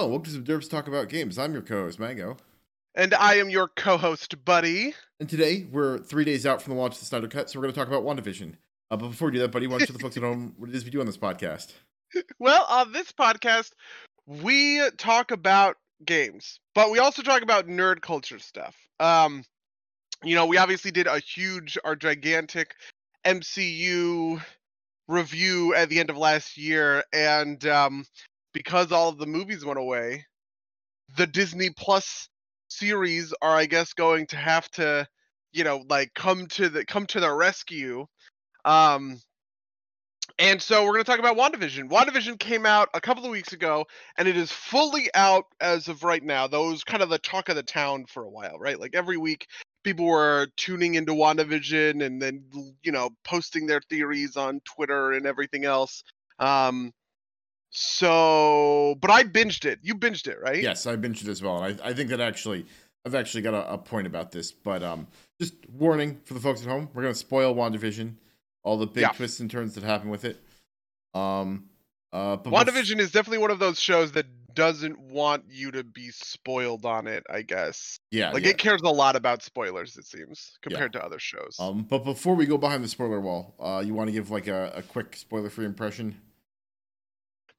Hello, welcome to Derps Talk About Games. I'm your co-host, Mango. And I am your co-host, Buddy. And today, we're three days out from the launch of the Snyder Cut, so we're going to talk about WandaVision. Uh, but before we do that, Buddy, why don't you tell the folks at home what it is we do on this podcast? Well, on this podcast, we talk about games, but we also talk about nerd culture stuff. Um, you know, we obviously did a huge, our gigantic MCU review at the end of last year, and um, because all of the movies went away, the Disney Plus series are, I guess, going to have to, you know, like come to the come to the rescue. Um, and so we're going to talk about WandaVision. WandaVision came out a couple of weeks ago, and it is fully out as of right now. Those kind of the talk of the town for a while, right? Like every week, people were tuning into WandaVision and then, you know, posting their theories on Twitter and everything else. Um, so, but I binged it. You binged it, right? Yes, I binged it as well. And I, I think that actually, I've actually got a, a point about this. But um, just warning for the folks at home, we're going to spoil WandaVision, all the big Yeah. twists and turns that happen with it. Um, uh, but WandaVision is definitely one of those shows that doesn't want you to be spoiled on it, I guess. yeah, Like yeah. it cares a lot about spoilers, it seems, compared to other shows. Um, but before we go behind the spoiler wall, uh, you want to give like a, a quick spoiler-free impression?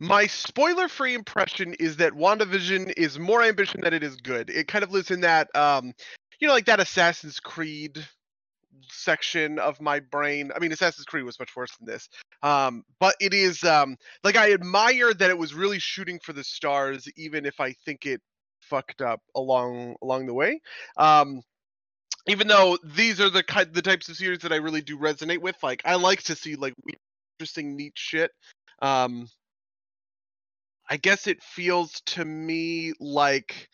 My spoiler free impression is that WandaVision is more ambitious than it is good. It kind of lives in that um you know, like that Assassin's Creed section of my brain. I mean Assassin's Creed was much worse than this. Um, but it is um like I admire that it was really shooting for the stars, even if I think it fucked up along along the way. Um even though these are the kind the types of series that I really do resonate with, like I like to see like interesting, neat shit. Um I guess it feels to me like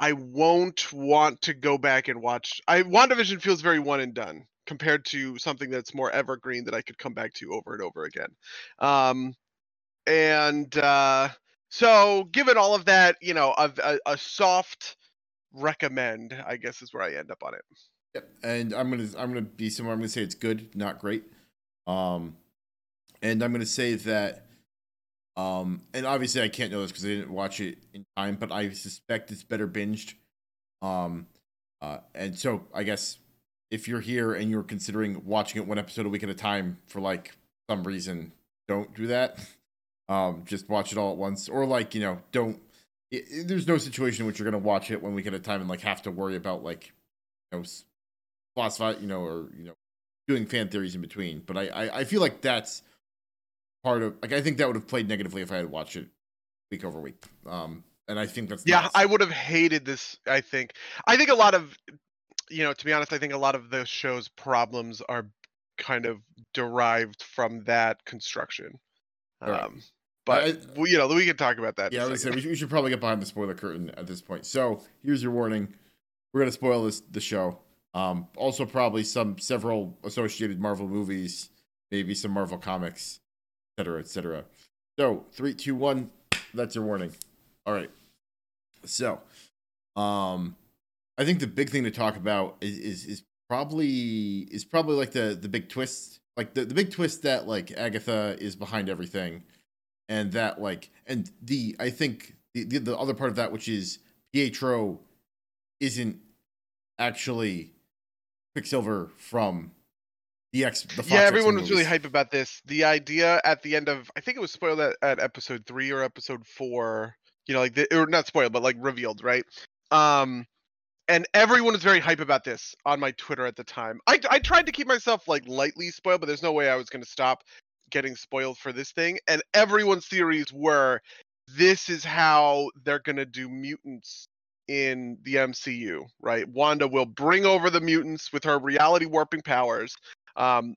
I won't want to go back and watch. I WandaVision feels very one and done compared to something that's more evergreen that I could come back to over and over again. Um, and uh, so, given all of that, you know, a, a, a soft recommend, I guess, is where I end up on it. Yep. And I'm gonna I'm gonna be somewhere. I'm gonna say it's good, not great. Um, and I'm gonna say that. Um, and obviously I can't know this because I didn't watch it in time, but I suspect it's better binged. Um, uh, and so I guess if you're here and you're considering watching it one episode a week at a time for like some reason, don't do that. Um, just watch it all at once, or like you know, don't. i i- there's no situation in which you're gonna watch it one week at a time and like have to worry about like, you know, philosophy, you know, or you know, doing fan theories in between. But I, I, I feel like that's part of like I think that would have played negatively if I had watched it week over week. Um, and I think that's Yeah, not- I would have hated this. I think. I think a lot of, you know, to be honest, I think a lot of the show's problems are kind of derived from that construction. Right. Um, but I- well, you know, we can talk about that. Yeah, was second. we, should, we should probably get behind the spoiler curtain at this point. So here's your warning: we're gonna spoil this the show. Um, also probably some several associated Marvel movies, maybe some Marvel comics, cetera, et cetera. So three, two, one. That's your warning. All right. So, um, I think the big thing to talk about is is, is probably is probably like the the big twist, like the, the big twist that like Agatha is behind everything and that like and the i think the, the the other part of that which is pietro isn't actually quicksilver from the x the yeah, everyone was really hype about this. The idea at the end of, I think it was spoiled at, at episode three or episode four. You know, like the, or not spoiled, but like revealed, right? Um, and everyone was very hype about this on my Twitter at the time. I I tried to keep myself like lightly spoiled, but there's no way I was going to stop getting spoiled for this thing. And everyone's theories were, this is how they're going to do mutants in the MCU, right? Wanda will bring over the mutants with her reality warping powers. Um,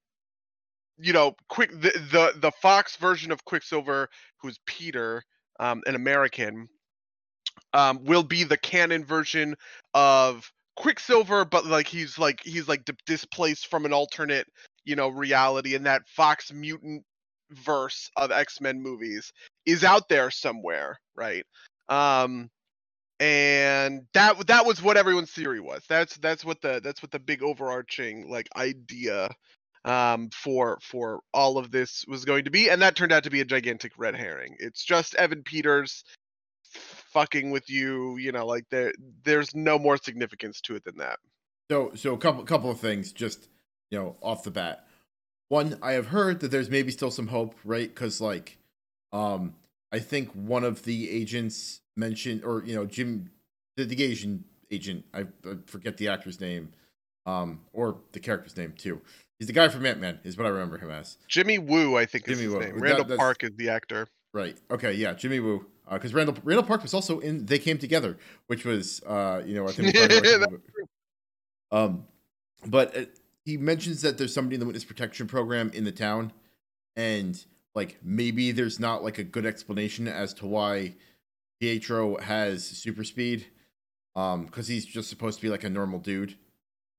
you know, quick the, the the Fox version of Quicksilver, who's Peter, um, an American, um, will be the canon version of Quicksilver, but like he's like he's like di- displaced from an alternate, you know, reality, and that Fox mutant verse of X Men movies is out there somewhere, right? Um, and that that was what everyone's theory was. That's that's what the that's what the big overarching like idea um for for all of this was going to be and that turned out to be a gigantic red herring it's just evan peters fucking with you. You know, like there there's no more significance to it than that. So so a couple couple of things just you know off the bat. One, I have heard that there's maybe still some hope, right? Because like, um, I think one of the agents mentioned, or you know, Jim, the, the Asian agent, I, I forget the actor's name, um, or the character's name too. He's the guy from Ant Man, is what I remember him as. Jimmy Woo, I think is Jimmy his Woo. name. Randall that's- Park is the actor. Right. Okay. Yeah. Jimmy Woo. Because Randall Randall Park was also in They Came Together, which was uh, you know I think. much- um, but uh, he mentions that there's somebody in the witness protection program in the town, and like maybe there's not like a good explanation as to why Pietro has super speed, um, because he's just supposed to be like a normal dude,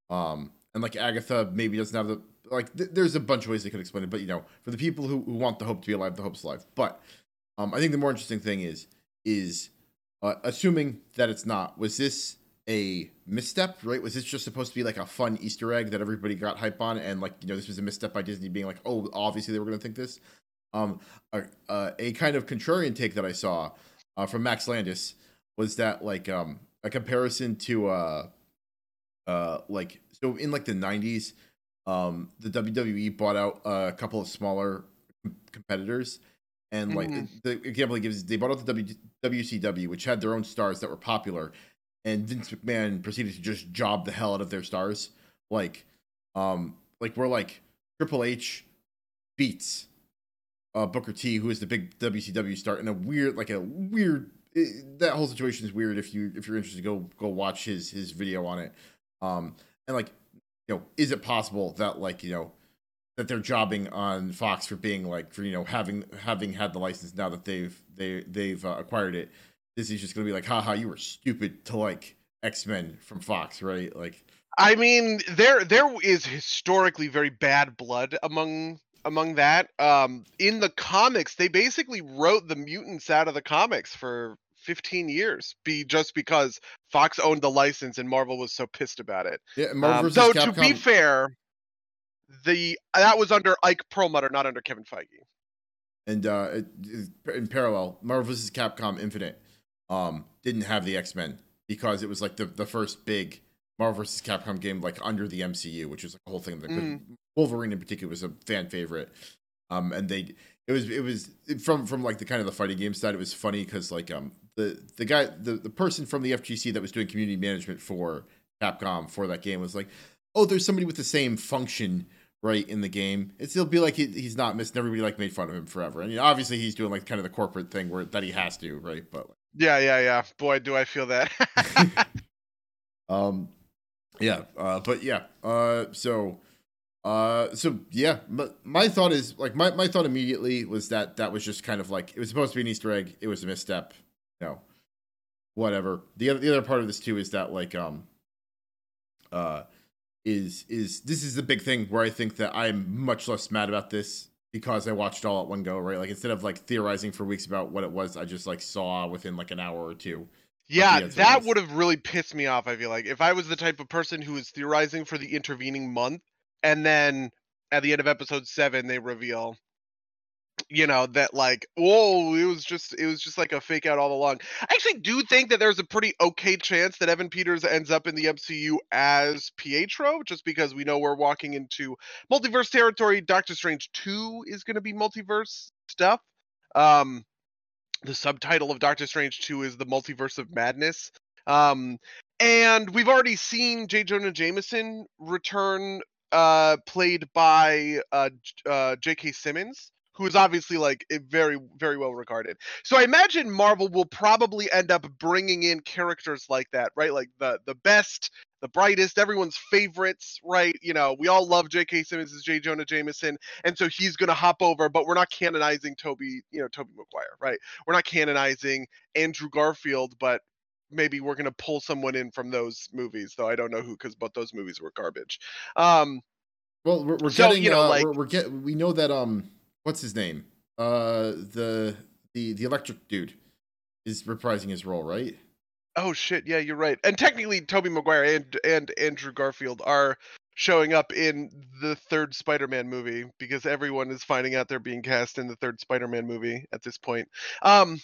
um, and like Agatha maybe doesn't have the like. Th- there's a bunch of ways they could explain it, but you know, for the people who, who want the hope to be alive, the hope's alive. But um, I think the more interesting thing is is uh, assuming that it's not. Was this a misstep? Right? Was this just supposed to be like a fun Easter egg that everybody got hype on, and like you know, this was a misstep by Disney being like, oh, obviously they were going to think this. Um, a, uh, a kind of contrarian take that I saw uh, from Max Landis was that like um a comparison to uh uh like so in like the 90s um the WWE bought out a couple of smaller com- competitors and like Mhm. the example he gives they bought out the w- WCW which had their own stars that were popular and Vince McMahon proceeded to just job the hell out of their stars like um like we're like Triple H beats uh Booker T who is the big WCW star in a weird like a weird it, that whole situation is weird if you if you're interested go go watch his his video on it. Um and like you know is it possible that like you know that they're jobbing on Fox for being like for you know having having had the license now that they've they they've uh, acquired it This is just gonna be like haha you were stupid to like X-Men from Fox right? Like I mean, there there is historically very bad blood among among that. Um, in the comics, they basically wrote the mutants out of the comics for 15 years, be just because Fox owned the license and Marvel was so pissed about it. yeah Marvel Um, though Capcom to be fair, the that was under Ike Perlmutter, not under Kevin Feige. and uh it, it- in parallel Marvel vs. Capcom Infinite um didn't have the X-Men because it was like the the first big Marvel vs. Capcom game like under the MCU which was like a whole thing that Mm. Wolverine in particular was a fan favorite um and they it was it was from from like the kind of the fighting game side it was funny cuz like um the the guy the the person from the FGC that was doing community management for Capcom for that game was like oh there's somebody with the same function right in the game. It's it'll be like he, he's not missing. Everybody like made fun of him forever, and you know, obviously he's doing like kind of the corporate thing where that he has to, right? But Yeah, yeah, yeah. Boy, do I feel that. um, yeah, uh, but yeah, uh, so. Uh, so yeah, but my thought is like my, my thought immediately was that that was just kind of like it was supposed to be an Easter egg. It was a misstep, know, whatever. The other the other part of this too is that like um, uh, is is this is the big thing where I think that I'm much less mad about this because I watched all at one go, right? Like instead of like theorizing for weeks about what it was, I just like saw within like an hour or two. Yeah, that would have really pissed me off. I feel like if I was the type of person who was theorizing for the intervening month, and then at the end of episode seven they reveal, you know, that like, oh, it was just it was just like a fake out all along. I actually do think that there's a pretty okay chance that Evan Peters ends up in the MCU as Pietro, just because we know we're walking into multiverse territory. Doctor Strange two is going to be multiverse stuff. Um, the subtitle of Doctor Strange 2 is the Multiverse of Madness. Um, and we've already seen J. Jonah Jameson return, uh, played by uh, uh, J.K. Simmons, who is obviously like very, very well regarded. So I imagine Marvel will probably end up bringing in characters like that, right? Like the the best, the brightest, everyone's favorites, right? You know, we all love J.K. Simmons as J. Jonah Jameson, and so he's gonna hop over, but we're not canonizing Tobey, you know, Tobey Maguire, right? We're not canonizing Andrew Garfield, but maybe we're gonna pull someone in from those movies, though I don't know who, because both those movies were garbage. Um, Well, we're, we're So, getting you know, uh, like- we're, we're get we know that um what's his name uh the the the electric dude is reprising his role, right? oh shit, yeah, you're right. And technically, Tobey Maguire and and Andrew Garfield are showing up in the third Spider-Man movie because everyone is finding out they're being cast in the third Spider-Man movie at this point. Um,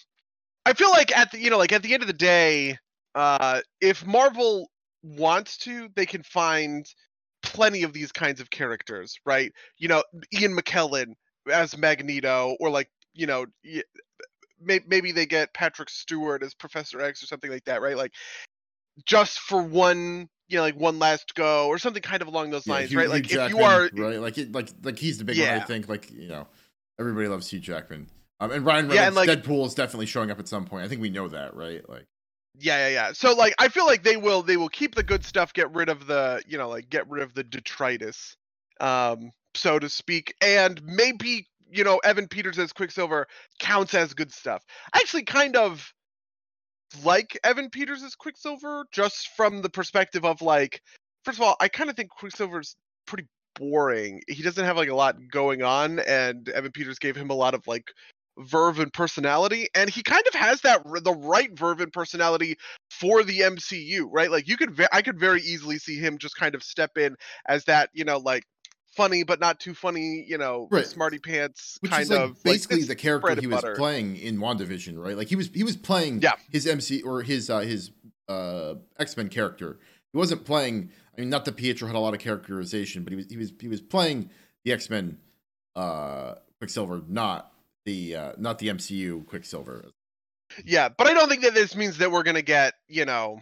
I feel like at the you know like at the end of the day, uh, if Marvel wants to, they can find plenty of these kinds of characters, right? You know, Ian McKellen as Magneto, or like you know, maybe they get Patrick Stewart as Professor X or something like that, right? Like just for one you know, like one last go or something kind of along those lines, Hugh, right? Hugh like Jackman, if you are right, like it, like like he's the big Yeah. one. I think like you know everybody loves Hugh Jackman. Um, and Ryan Reynolds, Yeah, and, like- Deadpool is definitely showing up at some point. I think we know that, right? Like Yeah, yeah, yeah. So like I feel like they will they will keep the good stuff, get rid of the, you know, like get rid of the detritus, um, so to speak, and maybe, you know, Evan Peters as Quicksilver counts as good stuff. I actually kind of like Evan Peters as Quicksilver just from the perspective of like first of all, I kind of think Quicksilver's pretty boring. He doesn't have like a lot going on and Evan Peters gave him a lot of like verve and personality and he kind of has that the right verve and personality for the MCU right like you could I could very easily see him just kind of step in as that you know like funny but not too funny you know Right. smarty pants which kind like of like, basically this- the character he was butter. playing in WandaVision, right? Like he was he was playing Yeah. his MC or his uh, his uh, X Men character. He wasn't playing. I mean, not that Pietro had a lot of characterization, but he was he was he was playing the X Men uh, Quicksilver, not the uh, not the MCU Quicksilver. Yeah, but I don't think that this means that we're gonna get, you know,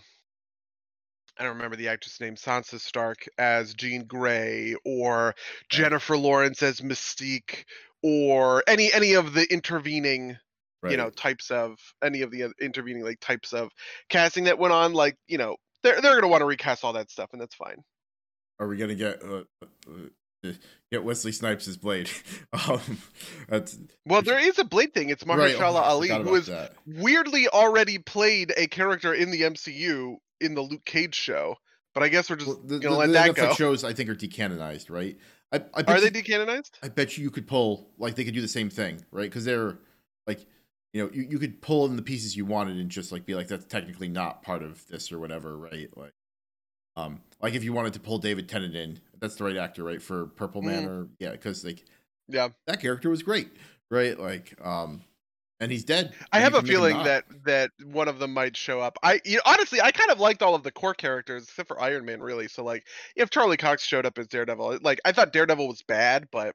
I don't remember the actress name, Sansa Stark as Jean Grey, or Jennifer Lawrence as Mystique, or any any of the intervening, Right? you know, types of any of the intervening like types of casting that went on. Like, you know, they're they're gonna want to recast all that stuff, and that's fine. are we gonna get uh, uh, get Wesley Snipes as Blade? um, that's Well, there is a Blade thing. It's right, oh, Ali, who about that. weirdly already played a character in the MCU in the Luke Cage show. But I guess we're just Well, the, gonna the- let the that go. shows I think are decanonized, right? I, I Are you, they decanonized? I bet you you could pull like they could do the same thing, right? Because they're like, you know, you, you could pull in the pieces you wanted and just like be like that's technically not part of this or whatever, right? Like, um, like if you wanted to pull David Tennant in, that's the right actor, right? For Purple Man or yeah, because like Yeah. that character was great, right? Like, um, and he's dead. I have a can make him feeling that that one of them might show up. I you know, honestly, I kind of liked all of the core characters except for Iron Man, really. So like, if Charlie Cox showed up as Daredevil, like I thought Daredevil was bad, but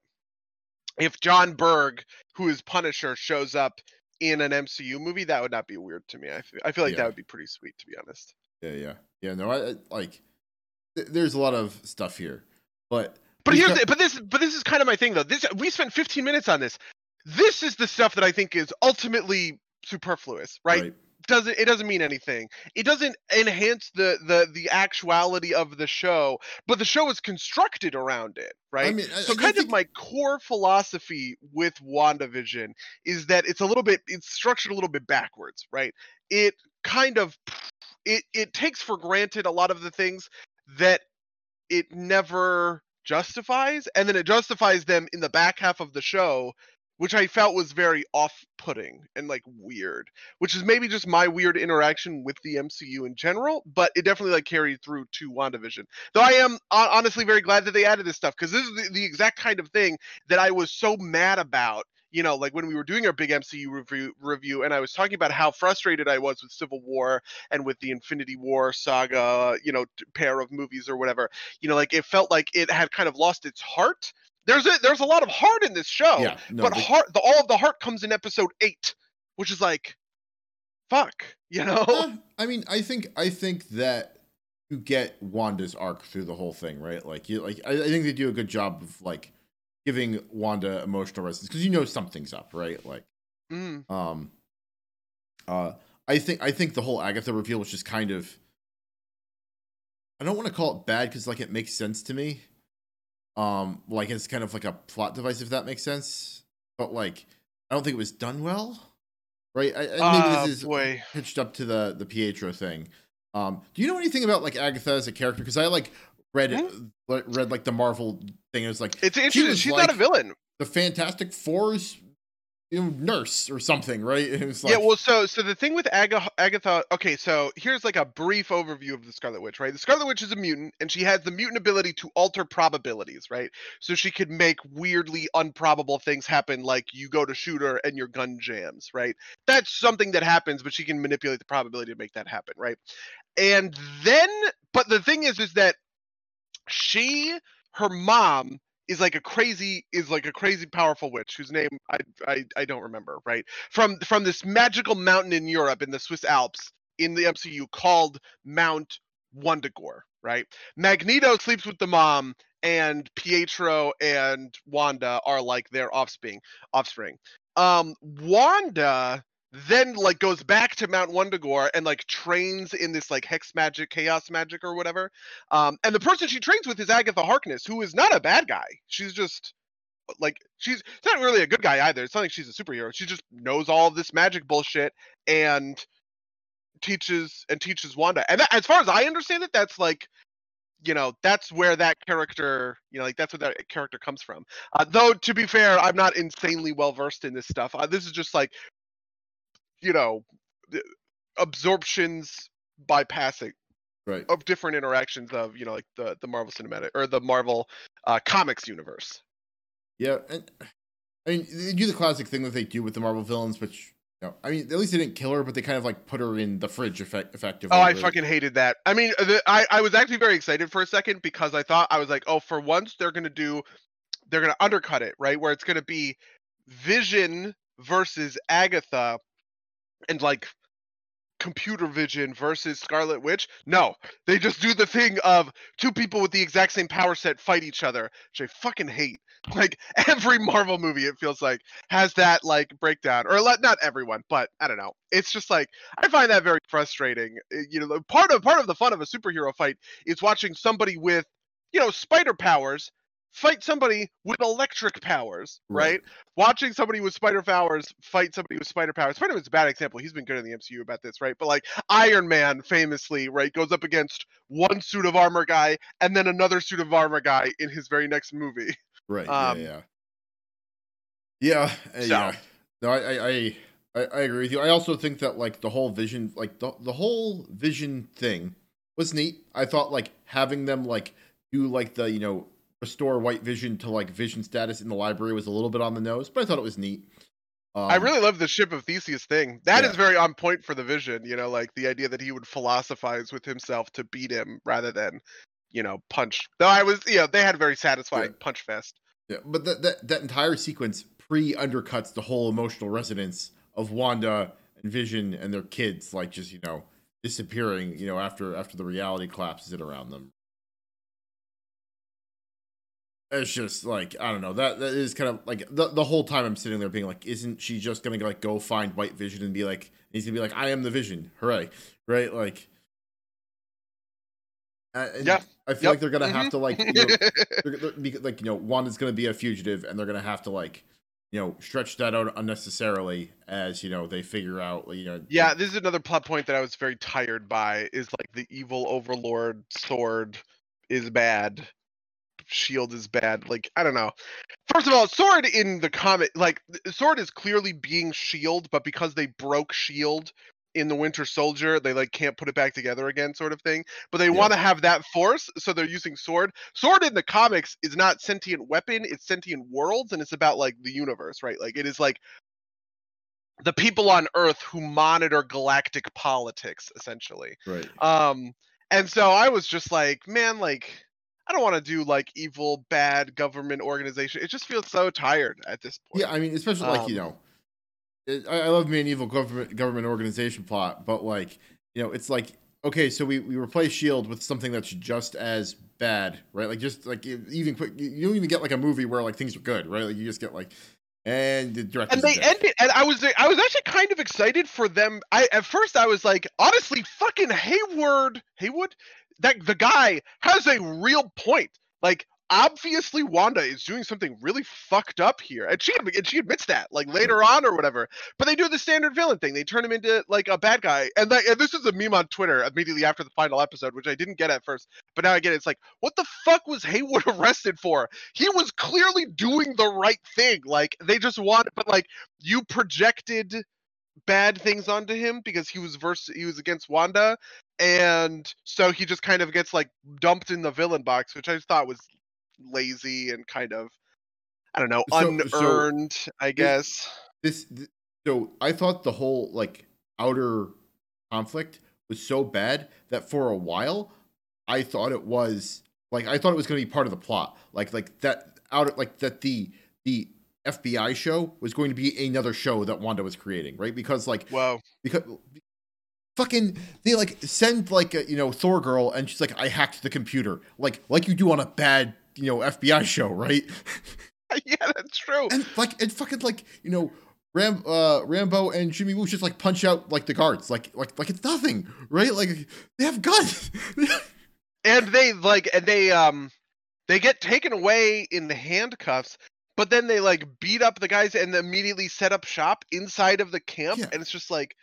if John Berg, who is Punisher, shows up in an MCU movie, that would not be weird to me. I feel, I feel like Yeah. that would be pretty sweet, to be honest. yeah, yeah, yeah. No, I, I like. th- There's a lot of stuff here, but But here's the, but this but this is kind of my thing though. This we spent 15 minutes on this. This is the stuff that I think is ultimately superfluous, right? doesn't it doesn't mean anything. It doesn't enhance the the the actuality of the show but the show is constructed around it right? I mean, I- so I kind of think- my core philosophy with wandavision is that it's a little bit it's structured a little bit backwards right? It kind of it it takes for granted a lot of the things that it never justifies and then it justifies them in the back half of the show which i felt was very off-putting and like weird which is maybe just my weird interaction with the mcu in general but it definitely like carried through to wandavision. Though i am honestly very glad that they added this stuff because this is the, the exact kind of thing that i was so mad about you know like when we were doing our big mcu review review and i was talking about how frustrated i was with civil war and with the infinity war saga you know pair of movies or whatever. You know like it felt like it had kind of lost its heart there's a there's a lot of heart in this show yeah, no, but the- heart the all of the heart comes in episode eight which is like fuck you know Uh, I mean, I think I think that you get Wanda's arc through the whole thing, right? Like you like I, I think they do a good job of like giving Wanda emotional resonance because you know something's up, right? Like Mm, um uh I think I think the whole Agatha reveal was just kind of I don't want to call it bad because like it makes sense to me. Um like it's kind of like a plot device if that makes sense. But like I don't think it was done well. Right? I, I, maybe Ah, this is boy. pitched up to the the Pietro thing. Um, do you know anything about like Agatha as a character? Because I like read it, read like the Marvel thing. It was like it's she interesting was she's like not a villain the Fantastic Four's nurse or something, right? It was like, yeah, well, so so the thing with Aga- Agatha, okay, so here's like a brief overview of the Scarlet Witch, right? The Scarlet Witch is a mutant, and she has the mutant ability to alter probabilities, right? So she could make weirdly unprobable things happen, like you go to shoot her and your gun jams, right? That's something that happens, but she can manipulate the probability to make that happen, right? And then, but the thing is, is that she, her mom, is like a crazy is like a crazy powerful witch whose name I, I I don't remember right? From from this magical mountain in Europe in the Swiss Alps in the MCU called Mount Wundagore right? Magneto sleeps with the mom and Pietro and Wanda are like their offspring offspring. Um Wanda then like goes back to Mount Wundagore and like trains in this like hex magic, chaos magic or whatever. Um, and the person she trains with is Agatha Harkness, who is not a bad guy. She's just like she's not really a good guy either. It's not like she's a superhero. She just knows all this magic bullshit and teaches and teaches Wanda. And that, as far as I understand it, that's like you know that's where that character you know like that's where that character comes from uh, though to be fair i'm not insanely well versed in this stuff uh, this is just like you know absorptions bypassing right of different interactions of you know like the the Marvel cinematic or the Marvel uh, comics universe. Yeah, and I mean they do the classic thing that they do with the Marvel villains, which you know, I mean at least they didn't kill her, but they kind of like put her in the fridge effect effectively. Oh, I fucking hated that. I mean, the, I I was actually very excited for a second because I thought I was like, oh, for once they're gonna do, they're gonna undercut it right where it's gonna be Vision versus Agatha and like computer vision versus Scarlet Witch. No, they just do the thing of two people with the exact same power set fight each other, which I fucking hate. Like every Marvel movie, it feels like has that like breakdown, or let not everyone, but I don't know. It's just like I find that very frustrating. Eh, you know, part of part of the fun of a superhero fight is watching somebody with you know spider powers fight somebody with electric powers, right? right? Watching somebody with spider powers fight somebody with spider powers. Spider Man's a bad example. He's been good in the MCU about this, right? But like Iron Man famously, right, goes up against one suit of armor guy and then another suit of armor guy in his very next movie. Right. Um, yeah. Yeah. Yeah. So. yeah. No, I, I, I, I agree with you. I also think that like the whole vision, like the the whole vision thing was neat. I thought like having them like do like the you know restore white vision to like vision status in the library was a little bit on the nose, but I thought it was neat. Um, I really love the ship of Theseus thing. That yeah. is very on point for the vision, you know, like the idea that he would philosophize with himself to beat him rather than, you know, punch. Though I was, you know, they had a very satisfying yeah. punch fest. Yeah, but that, that that entire sequence pre undercuts the whole emotional resonance of Wanda and Vision and their kids, like just you know disappearing, you know, after after the reality collapses it around them. It's just like I don't know that that is kind of like the the whole time I'm sitting there being like, isn't she just gonna like go find White Vision and be like, he's gonna be like, I am the Vision, hooray, right? Like, yeah, I feel yep. like they're gonna mm-hmm. have to like, you know, they're, they're, like you know, Wanda's gonna be a fugitive, and they're gonna have to like, you know, stretch that out unnecessarily as you know they figure out, you know. Yeah, this is another plot point that I was very tired by. Is like the evil overlord sword is bad shield is bad. Like I don't know. First of all, sword in the comic, like sword is clearly being shield, but because they broke shield in the Winter Soldier, they like can't put it back together again, sort of thing. But they yeah. want to have that force, so they're using sword. Sword in the comics is not sentient weapon; it's sentient worlds, and it's about like the universe, right? Like it is like the people on Earth who monitor galactic politics, essentially. Right. Um, and so I was just like, man, like I don't want to do like evil, bad government organization. It just feels so tired at this point. Yeah, I mean, especially like you um know, it, I, I love me an evil government government organization plot, but like you know, it's like okay, so we, we replace Shield with something that's just as bad, right? Like just like even quick, you don't even get like a movie where like things are good, right? Like you just get like and the director. And they ended, and I was I was actually kind of excited for them. I at first I was like, honestly, fucking Hayward, Haywood, that the guy has a real point. Like obviously Wanda is doing something really fucked up here, and she and she admits that like later on or whatever. But they do the standard villain thing; they turn him into like a bad guy, and, like, and this is a meme on Twitter immediately after the final episode, which I didn't get at first, but now I get it. It's like, what the fuck was Hayward arrested for? He was clearly doing the right thing. Like they just want, but like you projected bad things onto him because he was verse he was against Wanda and so he just kind of gets like dumped in the villain box which I thought was lazy and kind of I don't know So- unearned so I guess this, th- so I thought the whole like outer conflict was so bad that for a while I thought it was like I thought it was going to be part of the plot, like like that outer like that the the FBI show was going to be another show that Wanda was creating, right? Because like whoa because fucking they like send like a, you know Thor girl and she's like I hacked the computer, like like you do on a bad you know FBI show, right? yeah that's true. And like and fucking like you know Ram uh Rambeau and Jimmy Woo just like punch out like the guards. Like like like it's nothing right? Like they have guns. And they like and they um they get taken away in the handcuffs but then they like beat up the guys and immediately set up shop inside of the camp Yeah. and it's just like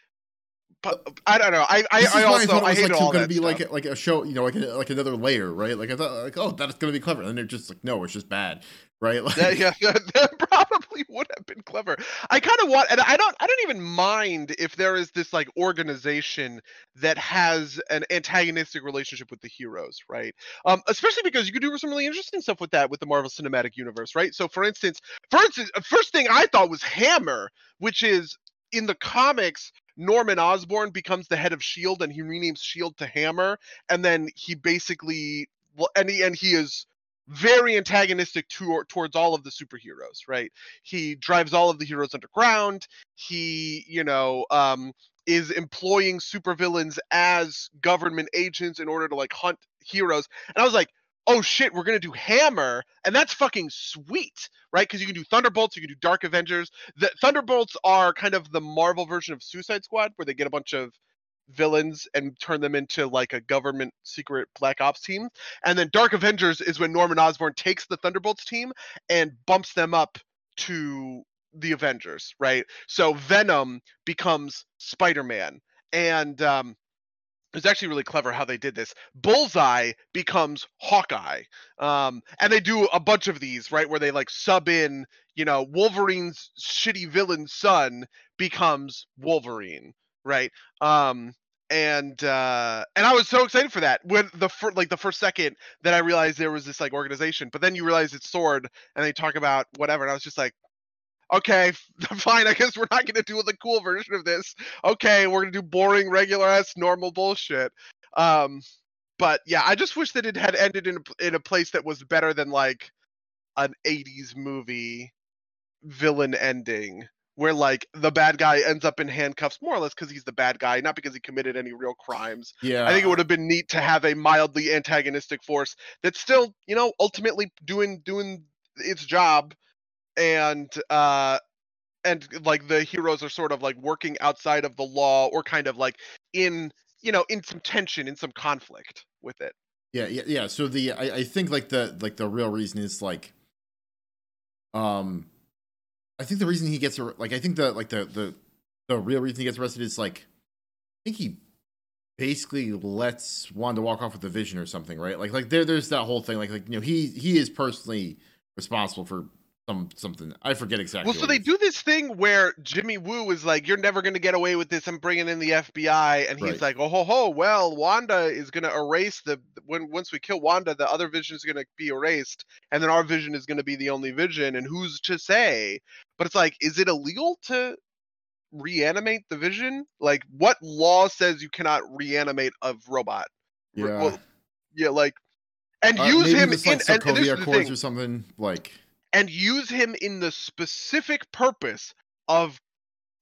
I don't know. I I, I also I thought it I was hate like all that to be stuff. like a, like a show you know like a, like another layer right like I thought like oh that's going to be clever and they're just like no it's just bad right like that, yeah, that, that probably would have been clever. I kind of want, and I don't, I don't even mind if there is this like organization that has an antagonistic relationship with the heroes, right? Um, especially because you could do some really interesting stuff with that with the Marvel Cinematic Universe, right? So, for instance, for instance, uh, first thing I thought was Hammer, which is in the comics. Norman Osborn becomes the head of Shield, and he renames Shield to Hammer, and then he basically, well, and he and he is very antagonistic to, towards all of the superheroes right? He drives all of the heroes underground. He you know um is employing supervillains as government agents in order to like hunt heroes. And i was like oh shit we're gonna do hammer and that's fucking sweet right because you can do thunderbolts you can do dark avengers the thunderbolts are kind of the marvel version of suicide squad where they get a bunch of villains and turn them into like a government secret black ops team and then Dark Avengers is when Norman Osborn takes the Thunderbolts team and bumps them up to the Avengers, right? So Venom becomes Spider-Man. And um it's actually really clever how they did this. Bullseye becomes Hawkeye. Um and they do a bunch of these, right, where they like sub in, you know, Wolverine's shitty villain son becomes Wolverine, right? Um and uh and I was so excited for that when the fir- like the first second that I realized there was this like organization, but then you realize it's Sword and they talk about whatever, and I was just like, okay, fine, I guess we're not gonna do the cool version of this. Okay, we're gonna do boring, regular ass, normal bullshit. Um, but yeah, I just wish that it had ended in a, in a place that was better than like an '80s movie villain ending where like the bad guy ends up in handcuffs more or less because he's the bad guy not because he committed any real crimes yeah i think it would have been neat to have a mildly antagonistic force that's still you know ultimately doing doing its job and uh and like the heroes are sort of like working outside of the law or kind of like in you know in some tension in some conflict with it Yeah, yeah, yeah. So the I, I think like the like the real reason is like um I think the reason he gets like I think the like the the the real reason he gets arrested is like I think he basically lets Wanda walk off with the vision or something, right? Like like there there's that whole thing like like you know he he is personally responsible for some something. I forget exactly. Well, so they do this thing where Jimmy Woo is like, "You're never going to get away with this. I'm bringing in the FBI," and he's Right. like, "Oh ho ho! Well, Wanda is going to erase the when once we kill Wanda, the other vision is going to be erased, and then our vision is going to be the only vision. And who's to say? But it's like, is it illegal to reanimate the vision? Like, what law says you cannot reanimate a robot? Yeah. well, yeah, like, and Uh, use him it's in like and, and Sokovia Accords or something like and use him in the specific purpose of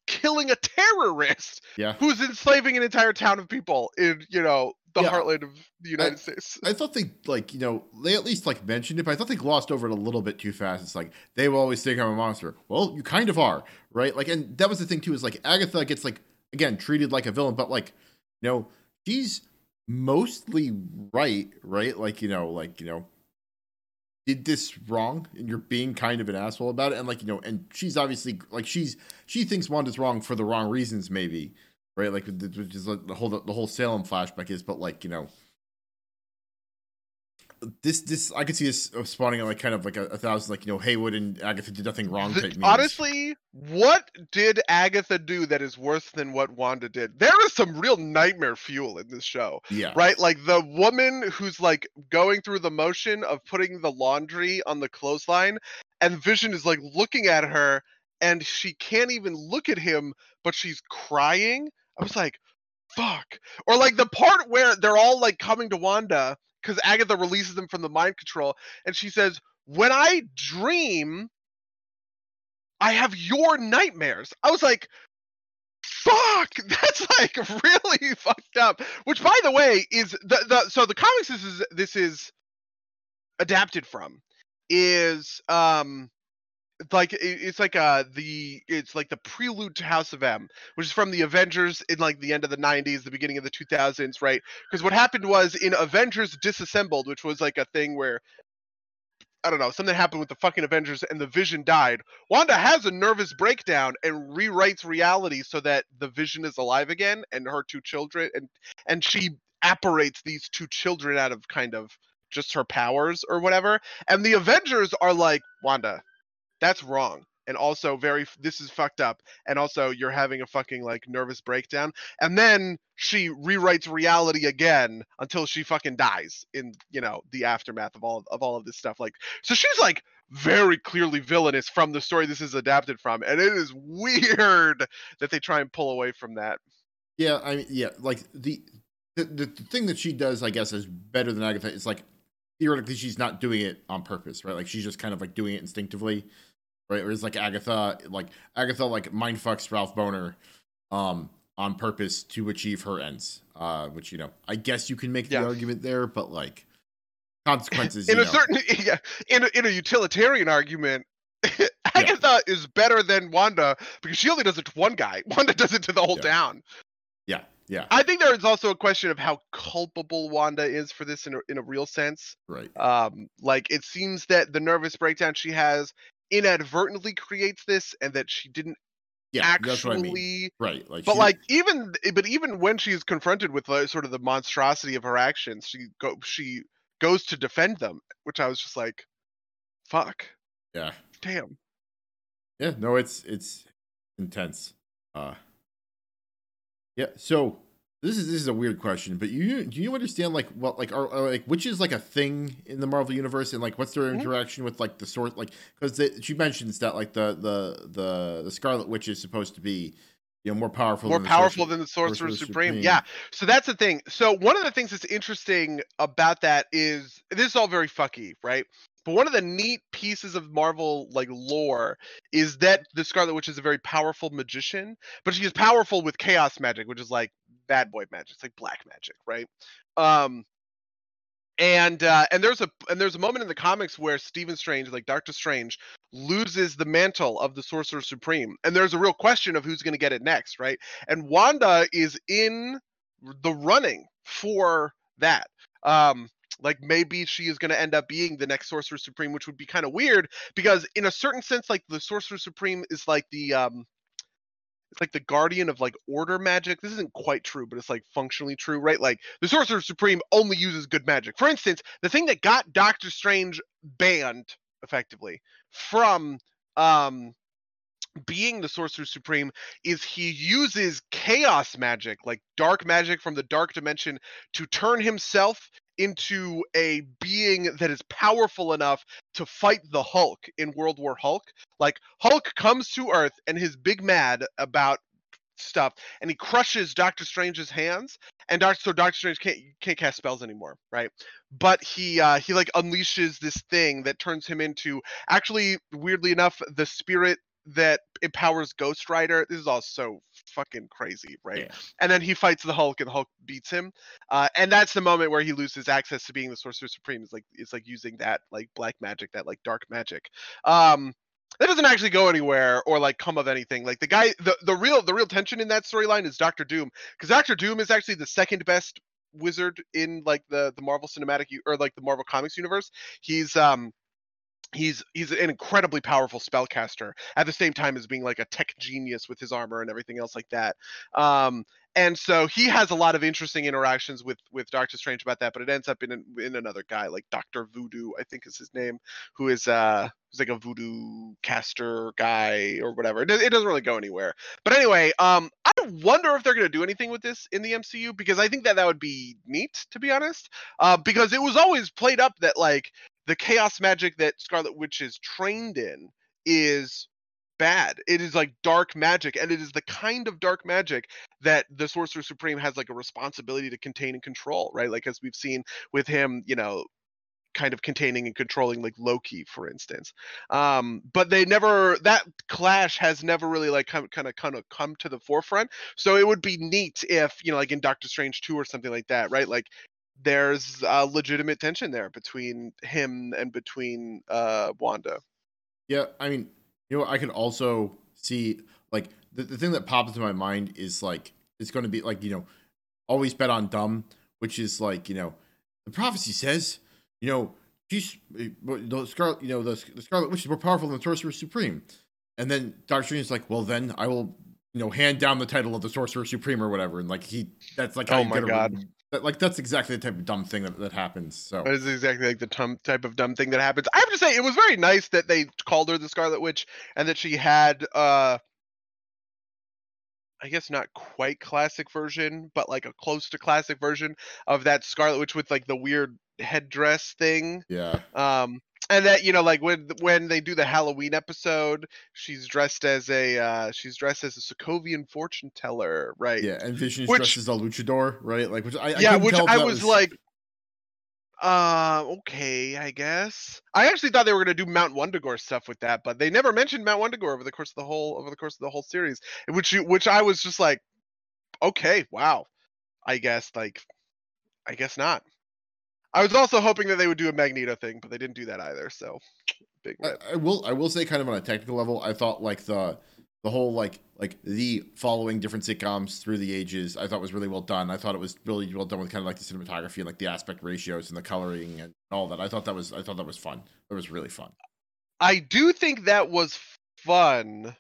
killing a terrorist yeah. who's enslaving an entire town of people in you know the Yeah. heartland of the United States. I thought they like you know they at least like mentioned it, but I thought they glossed over it a little bit too fast. It's like they will always think I'm a monster. Well, you kind of are, right? Like, and that was the thing too. Is like Agatha gets like again treated like a villain, but like you know she's mostly right, right? Like you know, like you know did this wrong and you're being kind of an asshole about it and like you know and she's obviously like she's she thinks wanda's wrong for the wrong reasons maybe right? Like which is like the whole the whole salem flashback is but like you know this this I could see this uh, spawning at like kind of like a, a thousand like you know Haywood and Agatha did nothing wrong. The, honestly, what did Agatha do that is worse than what Wanda did? There is some real nightmare fuel in this show. Yeah. Right? Like the woman who's like going through the motion of putting the laundry on the clothesline, and Vision is like looking at her and she can't even look at him, but she's crying. I was like, fuck. Or like the part where they're all like coming to Wanda because Agatha releases them from the mind control, and she says, "When I dream, I have your nightmares." I was like, "Fuck, that's like really fucked up." Which, by the way, is the the so the comics this is this is adapted from is um like it's like uh the it's like the prelude to House of M, which is from the Avengers in like the end of the 90s, the beginning of the 2000s, right? Because what happened was in Avengers Disassembled, which was like a thing where I don't know, something happened with the fucking Avengers and the Vision died. Wanda has a nervous breakdown and rewrites reality so that the Vision is alive again and her two children and and she apparates these two children out of kind of just her powers or whatever. And the Avengers are like, Wanda, that's wrong. And also very this is fucked up. And also you're having a fucking like nervous breakdown. And then she rewrites reality again until she fucking dies in you know the aftermath of all of all of this stuff. Like so she's like very clearly villainous from the story this is adapted from. And it is weird that they try and pull away from that. Yeah i mean yeah like the the, the thing that she does i guess is better than agatha is like theoretically she's not doing it on purpose right? Like she's just kind of like doing it instinctively right? Or it's like Agatha, like Agatha, like mind fucks Ralph Bohner, um, on purpose to achieve her ends. Uh, which you know, I guess you can make the argument there, but like consequences in a know. certain, yeah, in a, in a utilitarian argument. Agatha yeah. is better than Wanda because she only does it to one guy. Wanda does it to the whole yeah. town. Yeah, yeah. I think there is also a question of how culpable Wanda is for this in a, in a real sense. Right. Um, like it seems that the nervous breakdown she has inadvertently creates this and that she didn't yeah, actually I mean. right like but she, like even but even when she's confronted with like, sort of the monstrosity of her actions she go she goes to defend them which i was just like fuck. Yeah. Damn. Yeah no it's it's intense uh yeah so this is this is a weird question, but you do you understand like what like are, are like which is like a thing in the Marvel universe and like what's their interaction with like the source like because she mentions that like the the the the Scarlet Witch is supposed to be you know more powerful more than powerful the than the Sorcerer, Sorcerer Supreme. Supreme. Yeah, so that's the thing. So one of the things that's interesting about that is this is all very fucky, right? But one of the neat pieces of Marvel like lore is that the Scarlet Witch is a very powerful magician, but she is powerful with chaos magic, which is like bad boy magic. It's like black magic, right? Um and uh, and there's a and there's a moment in the comics where Stephen Strange, like Doctor Strange, loses the mantle of the Sorcerer Supreme, and there's a real question of who's going to get it next, right? And Wanda is in the running for that. Um, like maybe she is going to end up being the next Sorcerer Supreme, which would be kind of weird because in a certain sense, like the Sorcerer Supreme is like the um, it's like the guardian of like order magic. This isn't quite true, but it's like functionally true, right? Like the Sorcerer Supreme only uses good magic. For instance, the thing that got Doctor Strange banned effectively from um being the Sorcerer Supreme is he uses chaos magic, like dark magic from the dark dimension, to turn himself into a being that is powerful enough to fight the Hulk in World War Hulk. Like Hulk comes to Earth and he's big mad about stuff and he crushes Doctor Strange's hands and Doctor so Doctor Strange can't can't cast spells anymore, right? But he uh he like unleashes this thing that turns him into actually weirdly enough the spirit that empowers Ghost Rider. This is all so fucking crazy, right? Yeah. And then he fights the Hulk, and the Hulk beats him. Uh, and that's the moment where he loses access to being the Sorcerer Supreme. Is like it's like using that like black magic, that like dark magic. Um, that doesn't actually go anywhere or like come of anything. Like the guy, the the real the real tension in that storyline is Doctor Doom, because Doctor Doom is actually the second best wizard in like the the Marvel cinematic or like the Marvel Comics universe. He's um he's he's an incredibly powerful spellcaster at the same time as being like a tech genius with his armor and everything else like that um and so he has a lot of interesting interactions with with Doctor Strange about that, but it ends up in in another guy like Doctor Voodoo, I think is his name, who is uh who's like a voodoo caster guy or whatever. It, it doesn't really go anywhere. But anyway, um, I wonder if they're gonna do anything with this in the MCU because I think that that would be neat to be honest. Uh, because it was always played up that like the chaos magic that Scarlet Witch is trained in is bad. It is like dark magic, and it is the kind of dark magic that the Sorcerer Supreme has like a responsibility to contain and control, right? Like as we've seen with him, you know, kind of containing and controlling like Loki, for instance. Um, but they never that clash has never really like come kind of kind of come to the forefront. So it would be neat if you know, like in Doctor Strange two or something like that, right? Like there's a legitimate tension there between him and between uh Wanda. Yeah, I mean, you know, I could also see like the, the thing that pops into my mind is like it's going to be like you know, always bet on dumb, which is like you know, the prophecy says you know she's eh, the scarlet you know the, the scarlet witch is more powerful than the sorcerer supreme, and then Doctor Strange is like, well then I will you know hand down the title of the sorcerer supreme or whatever, and like he that's like oh my god. That, like that's exactly the type of dumb thing that, that happens. So that is exactly like the tum- type of dumb thing that happens. I have to say, it was very nice that they called her the Scarlet Witch and that she had, uh, I guess not quite classic version, but like a close to classic version of that Scarlet Witch with like the weird headdress thing. Yeah. Um, and that you know like when when they do the halloween episode she's dressed as a uh she's dressed as a sokovian fortune teller right yeah and vision is which, dressed as a luchador right like which i yeah I which i was, was, like uh okay i guess i actually thought they were going to do mount wundagore stuff with that but they never mentioned mount wundagore over the course of the whole over the course of the whole series which which i was just like okay wow i guess like i guess not I was also hoping that they would do a Magneto thing, but they didn't do that either. So big. I, I, will. I will say, kind of on a technical level, I thought like the the whole like like the following different sitcoms through the ages. I thought was really well done. I thought it was really well done with kind of like the cinematography and like the aspect ratios and the coloring and all that. I thought that was. I thought that was fun. It was really fun. I do think that was fun,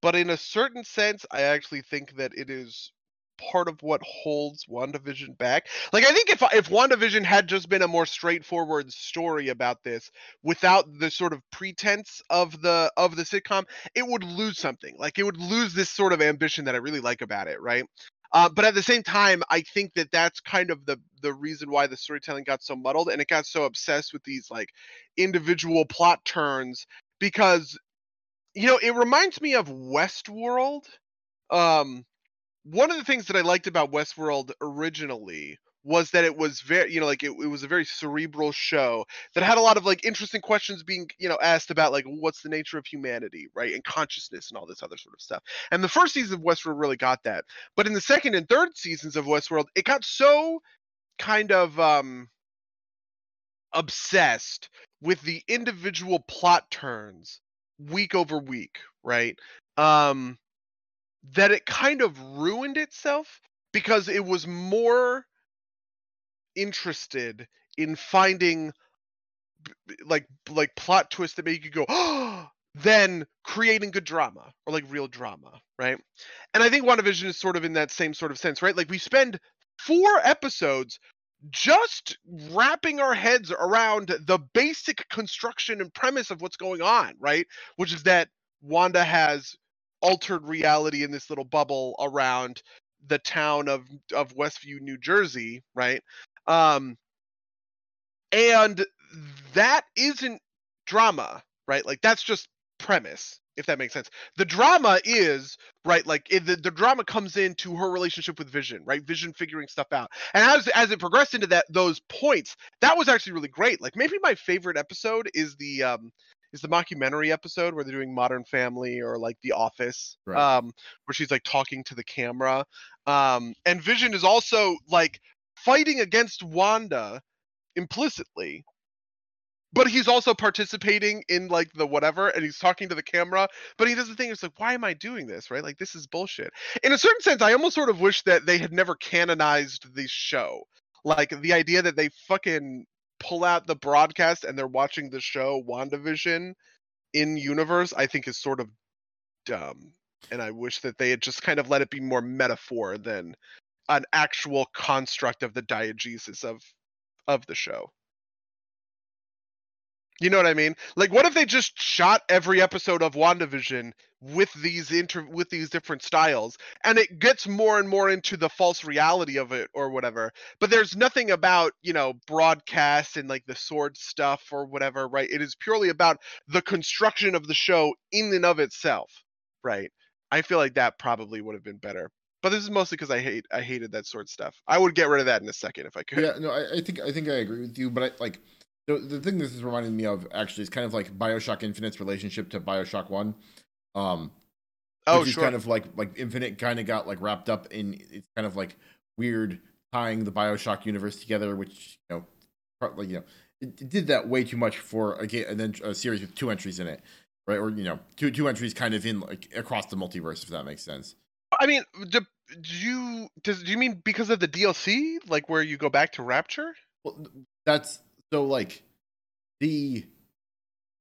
but in a certain sense, I actually think that it is part of what holds WandaVision back. Like I think if if WandaVision had just been a more straightforward story about this without the sort of pretense of the of the sitcom, it would lose something. Like it would lose this sort of ambition that I really like about it, right? Uh, but at the same time, I think that that's kind of the the reason why the storytelling got so muddled and it got so obsessed with these like individual plot turns because you know it reminds me of Westworld um one of the things that I liked about Westworld originally was that it was very you know like it, it was a very cerebral show that had a lot of like interesting questions being you know asked about like what's the nature of humanity right and consciousness and all this other sort of stuff. And the first season of westworld really got that but in the second and third seasons of westworld it got so kind of um obsessed with the individual plot turns week over week right? Um that it kind of ruined itself because it was more interested in finding like like plot twists that make you go oh! than creating good drama or like real drama right? And i think wandavision is sort of in that same sort of sense right? Like we spend four episodes just wrapping our heads around the basic construction and premise of what's going on right? Which is that wanda has altered reality in this little bubble around the town of of Westview, New Jersey, right? Um and that isn't drama, right? Like that's just premise, if that makes sense. The drama is right, like it, the the drama comes into her relationship with Vision, right? Vision figuring stuff out, and as as it progressed into that those points, that was actually really great. Like maybe my favorite episode is the um is the mockumentary episode where they're doing Modern Family or like The Office, right. um, where she's like talking to the camera. Um, and Vision is also like fighting against Wanda implicitly, but he's also participating in like the whatever and he's talking to the camera but he does the thing it's like why am i doing this right like this is bullshit in a certain sense i almost sort of wish that they had never canonized the show like the idea that they fucking pull out the broadcast and they're watching the show WandaVision in universe, I think is sort of dumb. And I wish that they had just kind of let it be more metaphor than an actual construct of the diegesis of of the show. You know what I mean? Like, what if they just shot every episode of WandaVision with these inter with these different styles, and it gets more and more into the false reality of it or whatever. But there's nothing about you know broadcast and like the sword stuff or whatever, right? It is purely about the construction of the show in and of itself, right? I feel like that probably would have been better. But this is mostly because I hate I hated that sword stuff. I would get rid of that in a second if I could. Yeah, no, I, I think I think I agree with you, but I like the, the thing this is reminding me of actually is kind of like Bioshock Infinite's relationship to Bioshock One. Um, oh, which is kind of like like Infinite kind of got like wrapped up in it's kind of like weird tying the Bioshock universe together, which you know, partly you know, it, it did that way too much for a game and then a series with two entries in it, right? Or you know, two two entries kind of in like across the multiverse, if that makes sense. I mean, do, do you does do you mean because of the DLC, like where you go back to Rapture? Well, that's so like the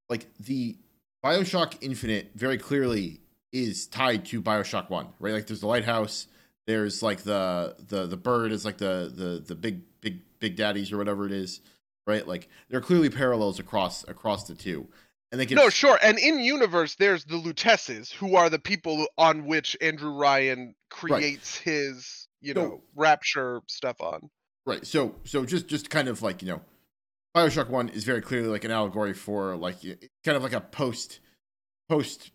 like the Bioshock Infinite very clearly is tied to Bioshock One, right? Like there's the lighthouse, there's like the the the bird is like the the the big big big daddies or whatever it is, right? Like there are clearly parallels across across the two. And they can No, sure. And in universe, there's the Luteces, who are the people on which Andrew Ryan creates his, you So- know, Rapture stuff on. Right. So so just just kind of like you know, Bioshock One is very clearly like an allegory for like kind of like a post post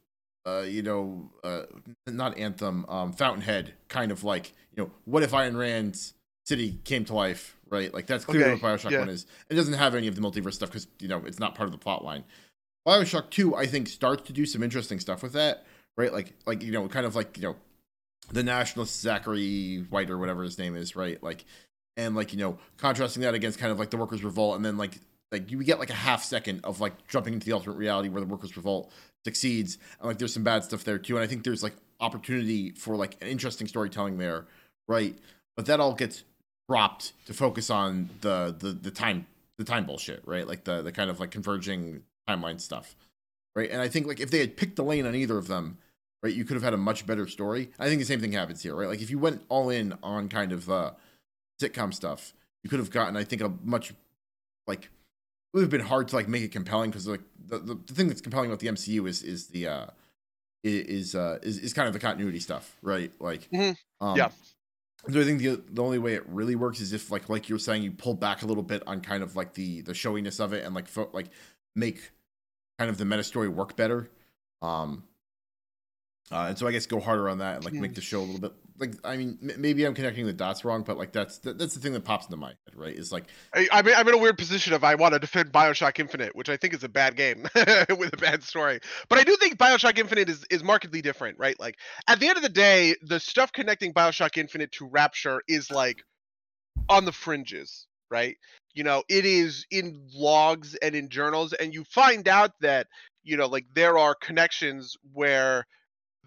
uh you know uh not anthem um Fountainhead kind of like you know what if Ayn Rand's city came to life right like that's clearly Okay, what Bioshock yeah. One is. It doesn't have any of the multiverse stuff because you know it's not part of the plot line. Bioshock Two I think starts to do some interesting stuff with that right like like you know kind of like you know the nationalist Zachary White or whatever his name is right like and like you know contrasting that against kind of like the workers revolt and then like like you get like a half second of like jumping into the alternate reality where the workers revolt succeeds and like there's some bad stuff there too and i think there's like opportunity for like an interesting storytelling there right? But that all gets dropped to focus on the the the time the time bullshit right? Like the the kind of like converging timeline stuff right? And i think like if they had picked the lane on either of them right you could have had a much better story. I think the same thing happens here right? Like if you went all in on kind of uh sitcom stuff, you could have gotten, I think, a much like it would have been hard to like make it compelling because like the, the, the thing that's compelling about the MCU is is the uh is uh is, is kind of the continuity stuff, right? Like Mhm. um, Yeah. So I think the the only way it really works is if like like you were saying, you pull back a little bit on kind of like the the showiness of it and like fo- like make kind of the meta story work better. Um, uh, and so I guess go harder on that and like make the show a little bit like I mean m- maybe I'm connecting the dots wrong, but like that's that, that's the thing that pops into my head, right? Is like I, I'm, I'm in a weird position of I want to defend Bioshock Infinite, which I think is a bad game with a bad story. But I do think Bioshock Infinite is, is markedly different, right? Like at the end of the day, the stuff connecting Bioshock Infinite to Rapture is like on the fringes, right? You know, it is in logs and in journals, and you find out that, you know, like there are connections where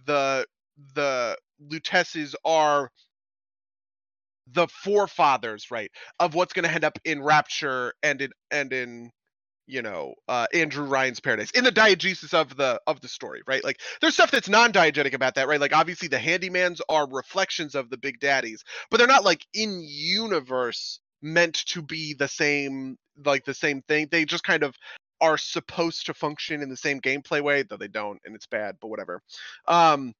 the the Luteces are the forefathers, right, of what's going to end up in Rapture and in and in you know uh, Andrew Ryan's Paradise in the diegesis of the of the story, right? Like there's stuff that's non-diegetic about that, right? Like obviously the handymans are reflections of the big daddies, but they're not like in universe meant to be the same like the same thing. They just kind of are supposed to function in the same gameplay way, though they don't, and it's bad, but whatever. Um,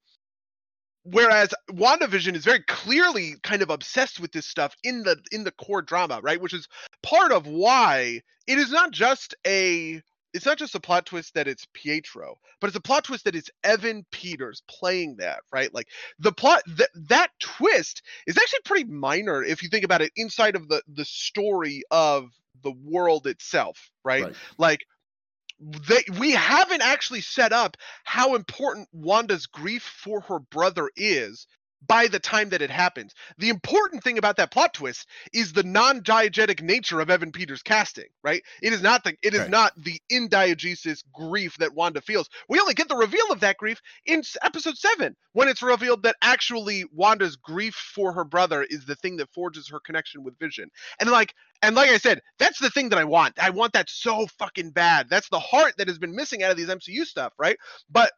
whereas WandaVision is very clearly kind of obsessed with this stuff in the in the core drama, right? Which is part of why it is not just a it's not just a plot twist that it's Pietro, but it's a plot twist that it's Evan Peters playing that, right? Like the plot that that twist is actually pretty minor if you think about it inside of the the story of the world itself, right? Right. Like they we haven't actually set up how important Wanda's grief for her brother is by the time that it happens. The important thing about that plot twist is the non-diegetic nature of Evan Peters' casting, right? It is not the it is Right. not the indiegesis grief that Wanda feels. We only get the reveal of that grief in episode 7 when it's revealed that actually Wanda's grief for her brother is the thing that forges her connection with Vision. And like and like I said, that's the thing that I want. I want that so fucking bad. That's the heart that has been missing out of these MCU stuff, right? But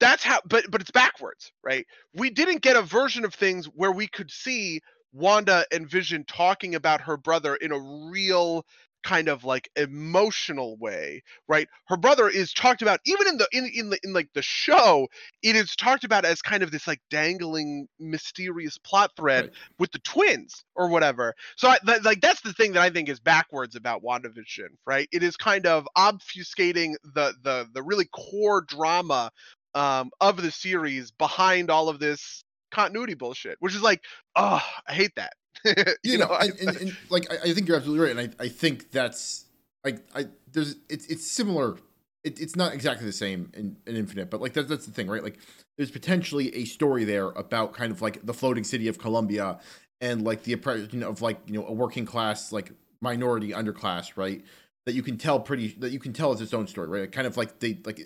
that's how but but it's backwards, right? We didn't get a version of things where we could see Wanda and Vision talking about her brother in a real kind of like emotional way, right? Her brother is talked about even in the in in the in like the show, it is talked about as kind of this like dangling mysterious plot thread Right. with the twins or whatever. So I, th- like that's the thing that I think is backwards about WandaVision, right? It is kind of obfuscating the the the really core drama um, of the series behind all of this continuity bullshit, which is like, oh, I hate that. you, know, I- and, and, and like I, I think you're absolutely right, and I, I think that's like I there's it's it's similar. It, it's not exactly the same in, in Infinite, but like that's that's the thing, right? Like there's potentially a story there about kind of like the floating city of Columbia and like the oppression of like you know a working class like minority underclass, right? That you can tell pretty that you can tell as its own story, right? Kind of like they like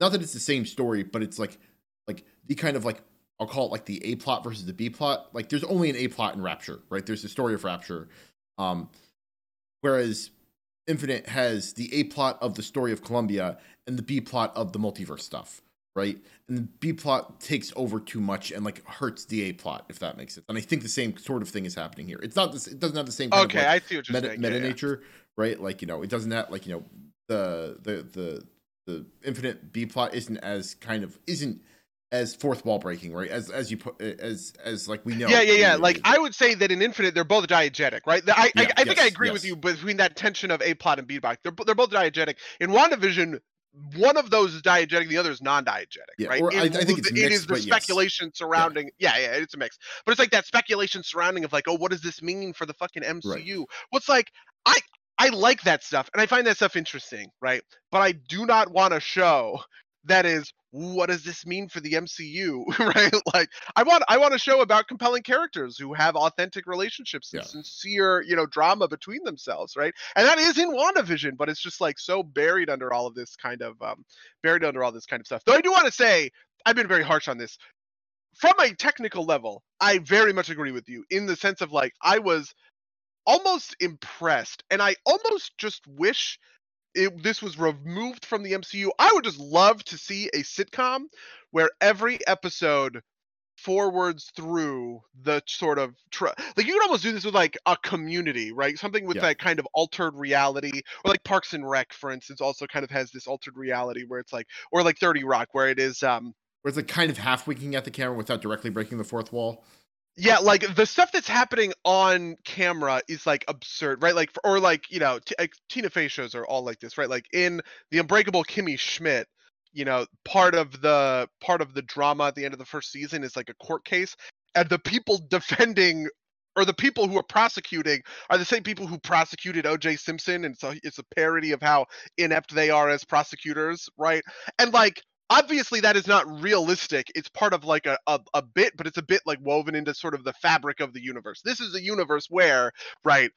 not that it's the same story, but it's like like the kind of like I'll call it like the A plot versus the B plot. Like there's only an A plot in Rapture, right? There's the story of Rapture. Um whereas Infinite has the A plot of the story of Columbia and the B plot of the multiverse stuff, right? And the B plot takes over too much and like hurts the A plot, if that makes sense. And I think the same sort of thing is happening here. It's not this it doesn't have the same kind okay, of like, I see what you're meta, saying. meta yeah, yeah. nature, right? Like you know, it doesn't have like you know the the the the infinite B plot isn't as kind of isn't as fourth wall breaking, right? As as you put as as like we know. Yeah, yeah, yeah. Like is. I would say that in Infinite, they're both diegetic, right? The- I, I, Yeah, I think I yes, agree with yes. you between that tension of A plot and B plot. They're they're both diegetic. In WandaVision, one of those is diegetic, the other is non-diegetic, Yeah, right? or I- I think it's it mixed, is the but yes. speculation surrounding. Yeah. yeah, it's a mix. But it's like that speculation surrounding of like, oh, what does this mean for the fucking MCU? What's like, I I like that stuff, and I find that stuff interesting, right? But I do not want a show that is what does this mean for the MCU, right? Like I want I want a show about compelling characters who have authentic relationships and Yeah. sincere, you know, drama between themselves, right? And that is in WandaVision, but it's just like so buried under all of this kind of um buried under all this kind of stuff. Though I do want to say I've been very harsh on this. From a technical level, I very much agree with you in the sense of like I was almost impressed and I almost just wish it, this was removed from the MCU. I would just love to see a sitcom where every episode forwards through the sort of tr like you could almost do this with like a community right something with Yeah. that kind of altered reality or like parks and rec for instance also kind of has this altered reality where it's like or like 30 rock where it is um where it's like kind of half winking at the camera without directly breaking the fourth wall. Yeah like the stuff that's happening on camera is like absurd right? Like or like you know t- like, tina fey shows are all like this right? Like in the unbreakable kimmy schmidt you know part of the part of the drama at the end of the first season is like a court case and the people defending or the people who are prosecuting are the same people who prosecuted oj simpson and so it's a parody of how inept they are as prosecutors right? And like obviously that is not realistic it's part of like a, a, a bit but it's a bit like woven into sort of the fabric of the universe this is a universe where right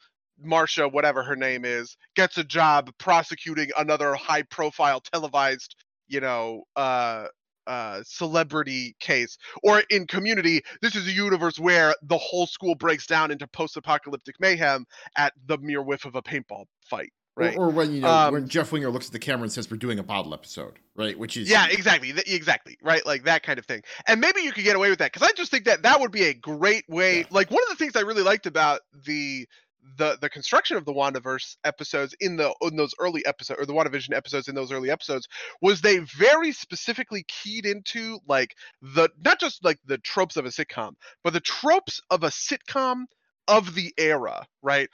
Marsha, whatever her name is, gets a job prosecuting another high profile televised, you know, uh uh celebrity case. Or in community, this is a universe where the whole school breaks down into post apocalyptic mayhem at the mere whiff of a paintball fight. Right. Or, or when you know Um, when Jeff Winger looks at the camera and says we're doing a bottle episode, right? Which is Yeah, exactly, exactly, right, like that kind of thing. And maybe you could get away with that because I just think that that would be a great way. Yeah. Like one of the things I really liked about the the the construction of the WandaVerse episodes in the in those early episodes or the WandaVision episodes in those early episodes was they very specifically keyed into like the not just like the tropes of a sitcom, but the tropes of a sitcom of the era, right?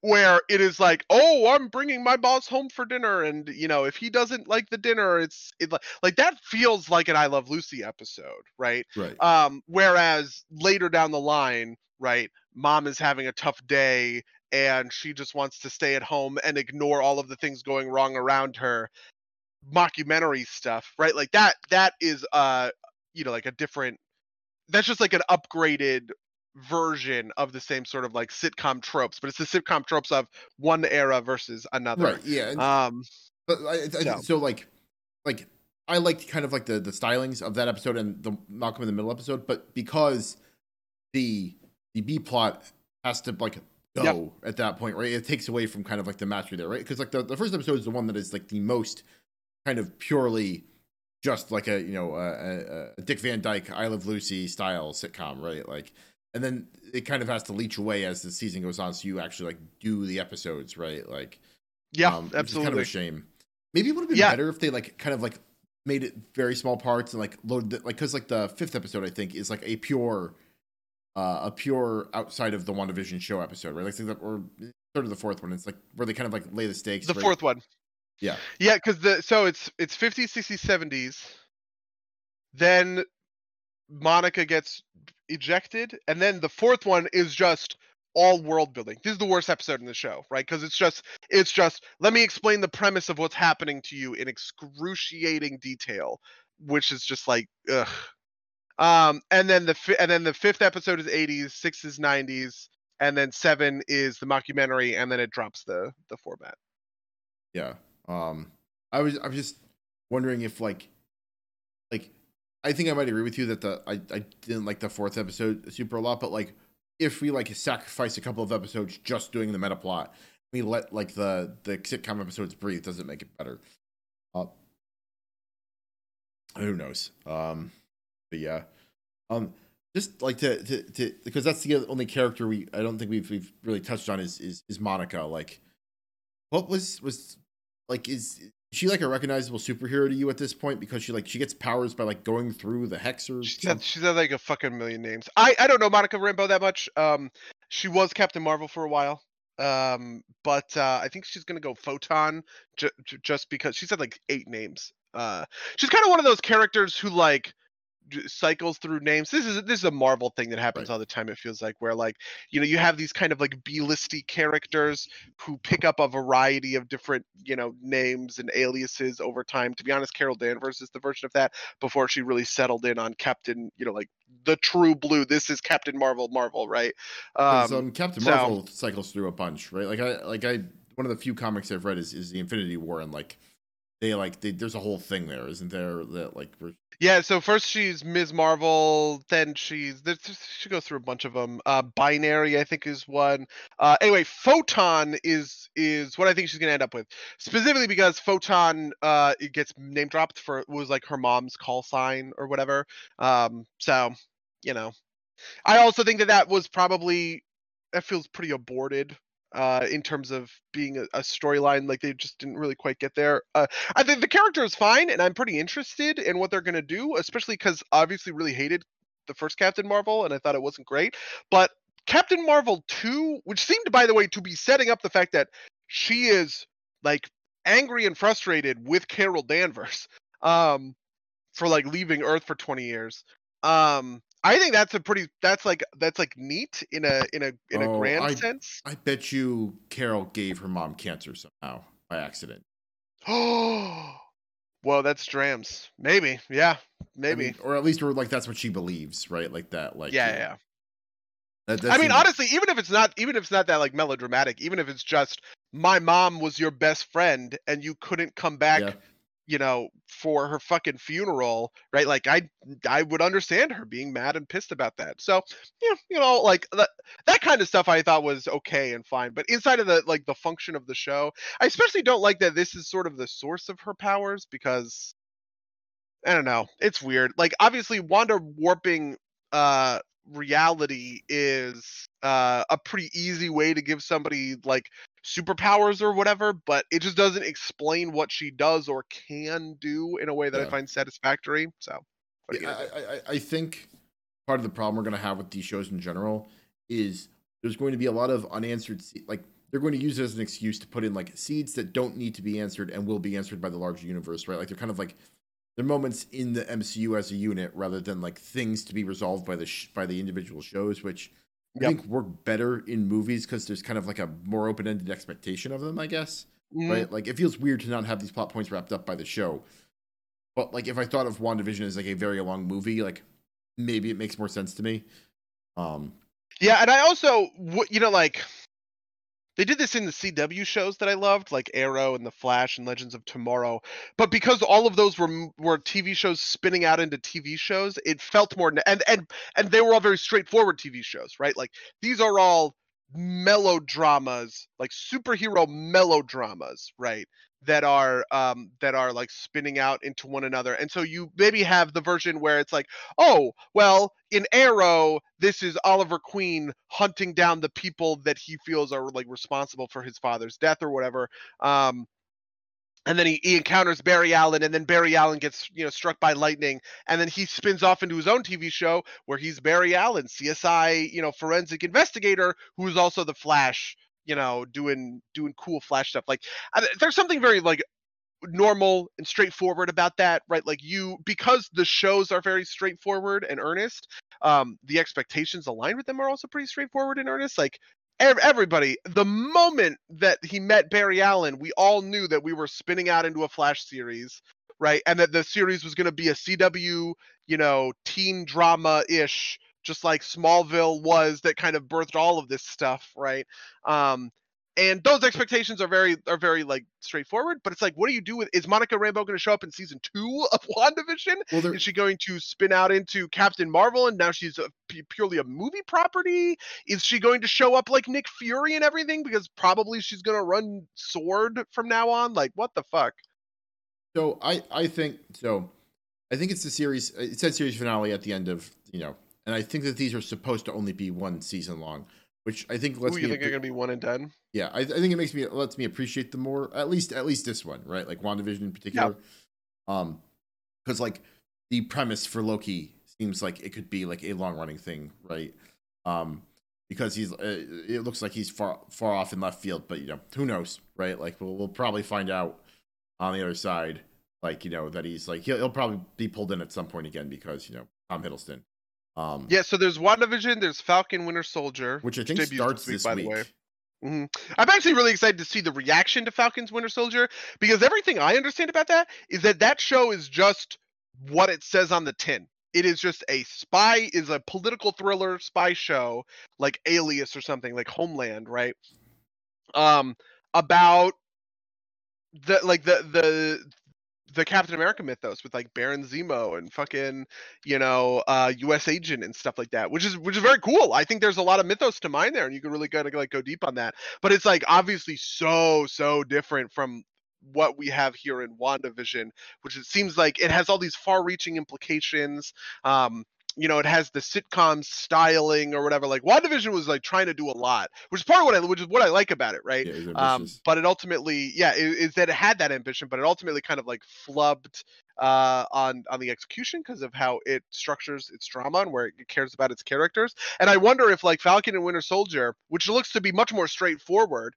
Where it is like, oh, I'm bringing my boss home for dinner, and you know, if he doesn't like the dinner, it's it like like that feels like an I Love Lucy episode, right? right. Um, whereas later down the line, right, mom is having a tough day and she just wants to stay at home and ignore all of the things going wrong around her. Mockumentary stuff, right? Like that. That is uh, you know, like a different that's just like an upgraded version of the same sort of like sitcom tropes, but it's the sitcom tropes of one era versus another. Right. Yeah. Um, But I, I, So. so like, like I liked kind of like the the stylings of that episode and the Malcolm in the Middle episode, but because the the B plot has to like go Yep. at that point, right? It takes away from kind of like the mastery there, right? Because like the, the first episode is the one that is like the most kind of purely just like a you know a, a, a Dick Van Dyke I Love Lucy style sitcom, right? Like, and then it kind of has to leach away as the season goes on, so you actually like do the episodes, right? Like. yeah, um, absolutely. kind of a shame. Maybe it would have been Yeah. better if they like kind of like made it very small parts and like loaded it, like because like the fifth episode I think is like a pure, uh, a pure outside of the WandaVision show episode, right? Like or third of the fourth one. It's like where they kind of like lay the stakes. the right? fourth one. Yeah. Yeah, because the so it's it's 50s, 60s, 70s. Then Monica gets ejected, and then the fourth one is just all world building. This is the worst episode in the show, right? Because it's just it's just let me explain the premise of what's happening to you in excruciating detail, which is just like ugh. Um, and then the fi- and then the fifth episode is 80s, six is 90s, and then seven is the mockumentary, and then it drops the the format. Yeah. Um, I was I was just wondering if like, like, I think I might agree with you that the I I didn't like the fourth episode super a lot, but like if we like sacrifice a couple of episodes just doing the meta plot, we let like the the sitcom episodes breathe. doesn't make it better? Uh, who knows? Um, but yeah, um, just like to to, to because that's the only character we I don't think we've we've really touched on is is is Monica. Like, what was was like is she like a recognizable superhero to you at this point because she like she gets powers by like going through the hexers. She's had, she's had like a fucking million names. I I don't know Monica Rambeau that much. Um, she was Captain Marvel for a while. Um, but uh, I think she's gonna go Photon ju- ju- just because she's had like eight names. Uh, she's kind of one of those characters who like cycles through names. This is this is a Marvel thing that happens Right. all the time. It feels like where like you know you have these kind of like B-listy characters who pick up a variety of different you know names and aliases over time. To be honest, Carol Danvers is the version of that before she really settled in on Captain, you know, like the true blue. This is Captain Marvel, Marvel, right? Um, um, Captain so- Marvel cycles through a bunch, right? Like I like I one of the few comics I've read is, is the Infinity War, and like they like they, there's a whole thing there, isn't there? That like we're- yeah. So first she's Ms. Marvel, then she's she goes through a bunch of them. Uh, Binary, I think, is one. Uh, anyway, Photon is is what I think she's gonna end up with, specifically because Photon uh it gets name dropped for was like her mom's call sign or whatever. Um, so you know, I also think that that was probably that feels pretty aborted uh in terms of being a, a storyline like they just didn't really quite get there uh i think the character is fine and i'm pretty interested in what they're to do especially because obviously really hated the first captain marvel and i thought it wasn't great but captain marvel 2 which seemed by the way to be setting up the fact that she is like angry and frustrated with carol danvers um for like leaving earth for 20 years um i think that's a pretty that's like that's like neat in a in a in a Oh, grand I- sense I bet you Carol gave her mom cancer somehow by accident. Oh, well, that's Drams. Maybe, yeah, I maybe. mean, or at least or like that's what she believes, right? Like that, like yeah, know, yeah. That, I mean, seems- honestly, even if it's not, even if it's not that like melodramatic, even if it's just my mom was your best friend and you couldn't come back, Yeah. You know, for her fucking funeral, right? Like I, I would understand her being mad and pissed about that. So, yeah, you know, like that, that kind of stuff I thought was okay and fine. But inside of the like the function of the show, I especially don't like that this is sort of the source of her powers because I don't know. It's weird. Like obviously Wanda warping uh reality is uh a pretty easy way to give somebody like superpowers or whatever, but it just doesn't explain what she does or can do in a way that I find satisfactory. So what are you Yeah. I, I, I think part of the problem we're going to have with these shows in general is there's going to be a lot of unanswered, like they're going to use it as an excuse to put in like seeds that don't need to be answered and will be answered by the larger universe, right? Like they're kind of like they're moments in the MCU as a unit rather than like things to be resolved by the sh- by the individual shows, which I think work better in movies because there's kind of like a more open ended expectation of them, I guess Mhm. right? Like it feels weird to not have these plot points wrapped up by the show. But like if I thought of WandaVision as like a very long movie, like maybe it makes more sense to me. Um, Yeah, and I also, you know, like they did this in the CW shows that I loved, like Arrow and The Flash and Legends of Tomorrow. But because all of those were were TV shows spinning out into TV shows, it felt more and and and they were all very straightforward TV shows, right? Like these are all melodramas, like superhero melodramas, right? That are um that are like spinning out into one another. And so you maybe have the version where it's like, oh, well, in Arrow, this is Oliver Queen hunting down the people that he feels are like responsible for his father's death or whatever. Um, and then he, he encounters Barry Allen, and then Barry Allen gets you know struck by lightning, and then he spins off into his own TV show where he's Barry Allen, CSI, you know, forensic investigator who is also the Flash, you know, doing doing cool Flash stuff. Like I, there's something very like normal and straightforward about that right like you because the shows are very straightforward and earnest um the expectations aligned with them are also pretty straightforward and earnest like everybody the moment that he met barry allen we all knew that we were spinning out into a flash series right and that the series was going to be a cw you know teen drama ish just like smallville was that kind of birthed all of this stuff right um and those expectations are very are very like straightforward but it's like what do you do with is monica rambeau going to show up in season two of wandavision well, is she going to spin out into captain marvel and now she's a, purely a movie property is she going to show up like nick fury and everything because probably she's going to run sword from now on like what the fuck so I I think so. I think it's the series. It said series finale at the end of you know, and I think that these are supposed to only be one season long, which I think lets Ooh, me. you think appre- they're going to be one and done yeah, I, I think it makes me lets me appreciate them more. At least at least this one, right? Like WandaVision in particular. Um, because like the premise for Loki seems like it could be like a long running thing, right? Um, because he's uh, it looks like he's far far off in left field, but you know who knows, right? Like we'll we'll probably find out on the other side, like you know that he's like he'll, he'll probably be pulled in at some point again because you know Tom Hiddleston. Um, yeah so there's wandavision there's falcon winter soldier which I think debuts starts this week. by week. the way hmm I'm actually really excited to see the reaction to Falcon's Winter Soldier because everything I understand about that is that that show is just what it says on the tin. It is just a spy, is a political thriller spy show like Alias or something like Homeland, right? Um, about the like the the the Captain America mythos with like Baron Zemo and fucking you know uh US agent and stuff like that which is which is very cool. I think there's a lot of mythos to mine there and you can really kind of like go deep on that. But it's like obviously so so different from what we have here in WandaVision which it seems like it has all these far reaching implications. Um you know it has the sitcom styling or whatever like WandaVision was like trying to do a lot which is part of what I which is what I like about it right Yeah, um, but it ultimately, yeah, is, is that it had that ambition, but it ultimately kind of like flubbed uh, on on the execution because of how it structures its drama and where it cares about its characters. And I wonder if like Falcon and Winter Soldier, which looks to be much more straightforward,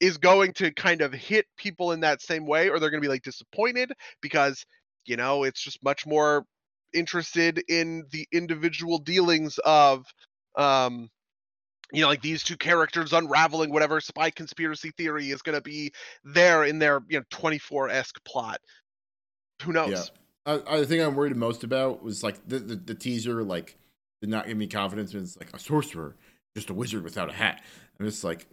is going to kind of hit people in that same way, or they're going to be like disappointed because you know it's just much more interested in the individual dealings of um you know, like these two characters unraveling whatever spy conspiracy theory is going to be there in their, you know, 24 esque plot. Who knows? Yeah. I, I think I'm worried most about was like the, the, the teaser like did not give me confidence when it's like a sorcerer, just a wizard without a hat. I'm just like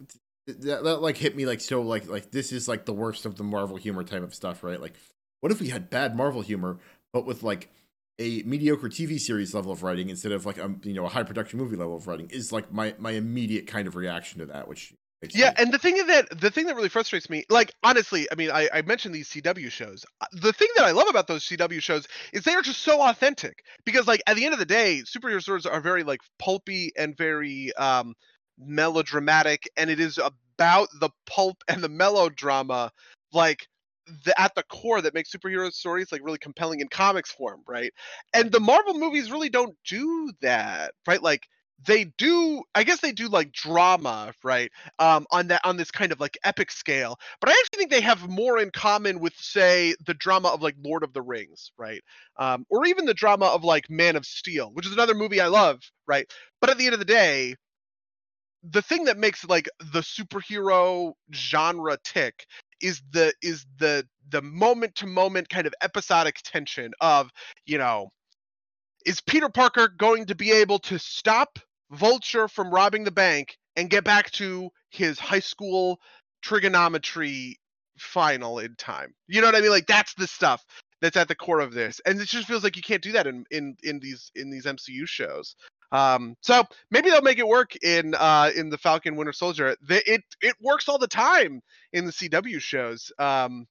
that, that like hit me like so like like this is like the worst of the Marvel humor type of stuff, right? Like what if we had bad Marvel humor but with like a mediocre TV series level of writing instead of like a you know a high production movie level of writing is like my my immediate kind of reaction to that, which makes Yeah, and the thing is that the thing that really frustrates me, like honestly, I mean, I, I mentioned these CW shows. Uh, The thing that I love about those CW shows is they are just so authentic. Because like at the end of the day, superhero stories are very like pulpy and very um melodramatic, and it is about the pulp and the melodrama, like the, at the core that makes superhero stories like really compelling in comics form, right? And the Marvel movies really don't do that, right? Like they do i guess they do like drama right um on that on this kind of like epic scale but i actually think they have more in common with say the drama of like lord of the rings right um or even the drama of like man of steel which is another movie i love right but at the end of the day the thing that makes like the superhero genre tick is the is the the moment to moment kind of episodic tension of you know is Peter Parker going to be able to stop Vulture from robbing the bank and get back to his high school trigonometry final in time? You know what I mean? Like that's the stuff that's at the core of this, and it just feels like you can't do that in in in these in these MCU shows. Um, so maybe they'll make it work in uh, in the Falcon Winter Soldier. The, it it works all the time in the CW shows. Um,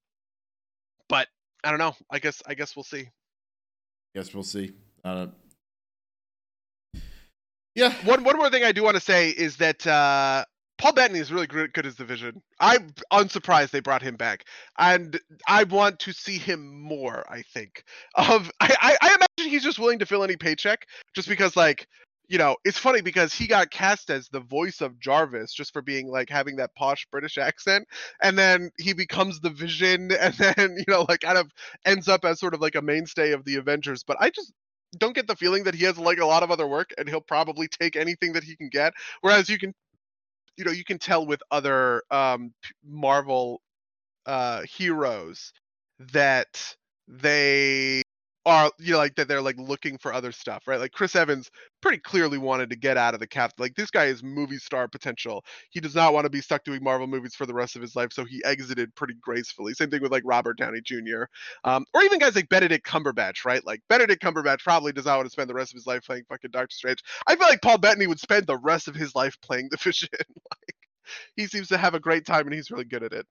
but I don't know. I guess I guess we'll see. Guess we'll see. Uh, yeah. One one more thing I do want to say is that uh, Paul Bettany is really good, good as the Vision. I'm unsurprised they brought him back, and I want to see him more. I think of I, I, I imagine he's just willing to fill any paycheck, just because like you know, it's funny because he got cast as the voice of Jarvis just for being like having that posh British accent, and then he becomes the Vision, and then you know, like kind of ends up as sort of like a mainstay of the Avengers. But I just don't get the feeling that he has like a lot of other work, and he'll probably take anything that he can get. Whereas you can, you know, you can tell with other um, Marvel uh, heroes that they are you know like that they're like looking for other stuff right? Like chris evans pretty clearly wanted to get out of the cap like this guy is movie star potential. He does not want to be stuck doing marvel movies for the rest of his life so he exited pretty gracefully. Same thing with like robert downey jr um, or even guys like benedict cumberbatch right? Like benedict cumberbatch probably does not want to spend the rest of his life playing fucking doctor strange. I feel like paul bettany would spend the rest of his life playing the vision like he seems to have a great time and he's really good at it.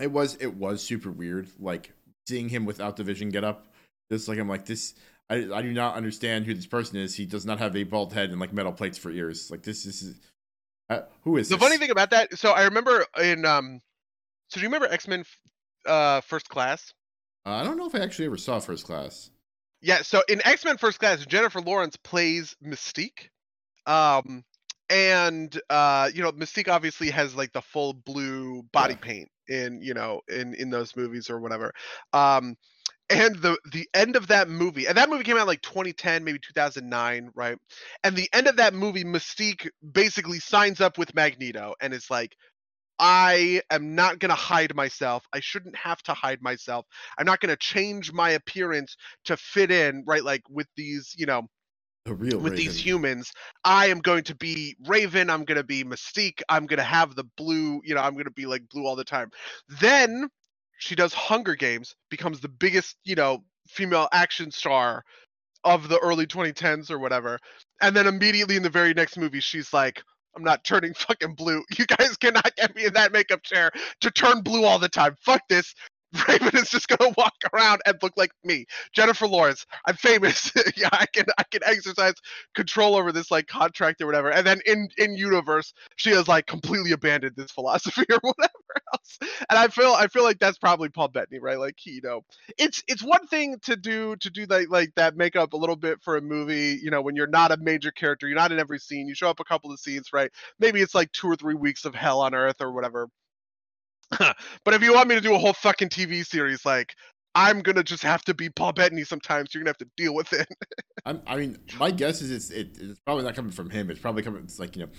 It was it was super weird like seeing him without the vision get up just like I'm like this. I, I do not understand who this person is. He does not have a bald head and like metal plates for ears. Like this, is uh, who is the this? funny thing about that? So I remember in um, so do you remember X Men, uh, First Class? Uh, I don't know if I actually ever saw First Class. Yeah, so in X Men First Class, Jennifer Lawrence plays Mystique. Um, and uh, you know, Mystique obviously has like the full blue body yeah. paint in you know in in those movies or whatever. Um, and the the end of that movie and that movie came out like 2010 maybe 2009 right? And the end of that movie mystique basically signs up with magneto and it's like i am not going to hide myself. I shouldn't have to hide myself. I'm not going to change my appearance to fit in right? Like with these you know the real with Raven. these humans i am going to be raven. I'm going to be mystique. I'm going to have the blue you know i'm going to be like blue all the time. Then she does Hunger Games, becomes the biggest, you know, female action star of the early 2010s or whatever. And then immediately in the very next movie, she's like, I'm not turning fucking blue. You guys cannot get me in that makeup chair to turn blue all the time. Fuck this. Raven is just gonna walk around and look like me, Jennifer Lawrence. I'm famous. yeah, I can I can exercise control over this like contract or whatever. And then in in universe, she has like completely abandoned this philosophy or whatever else. And I feel I feel like that's probably Paul Bettany, right? Like he, you know, it's it's one thing to do to do that like that makeup a little bit for a movie. You know, when you're not a major character, you're not in every scene. You show up a couple of scenes, right? Maybe it's like two or three weeks of hell on earth or whatever but if you want me to do a whole fucking TV series, like I'm gonna just have to be Paul Bettany sometimes. You're gonna have to deal with it. i mean, my guess is it's it, it's probably not coming from him. It's probably coming. It's like you know,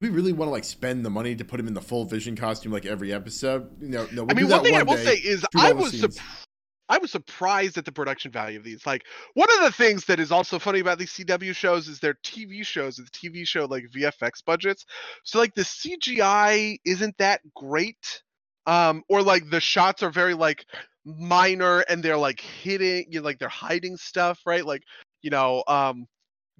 we really want to like spend the money to put him in the full Vision costume like every episode. You know, no. We'll I mean, one thing one I will say is I was. Su- I was surprised at the production value of these. Like one of the things that is also funny about these CW shows is their TV shows, the TV show like VFX budgets. So like the CGI isn't that great um or like the shots are very like minor and they're like hitting you know, like they're hiding stuff right like you know um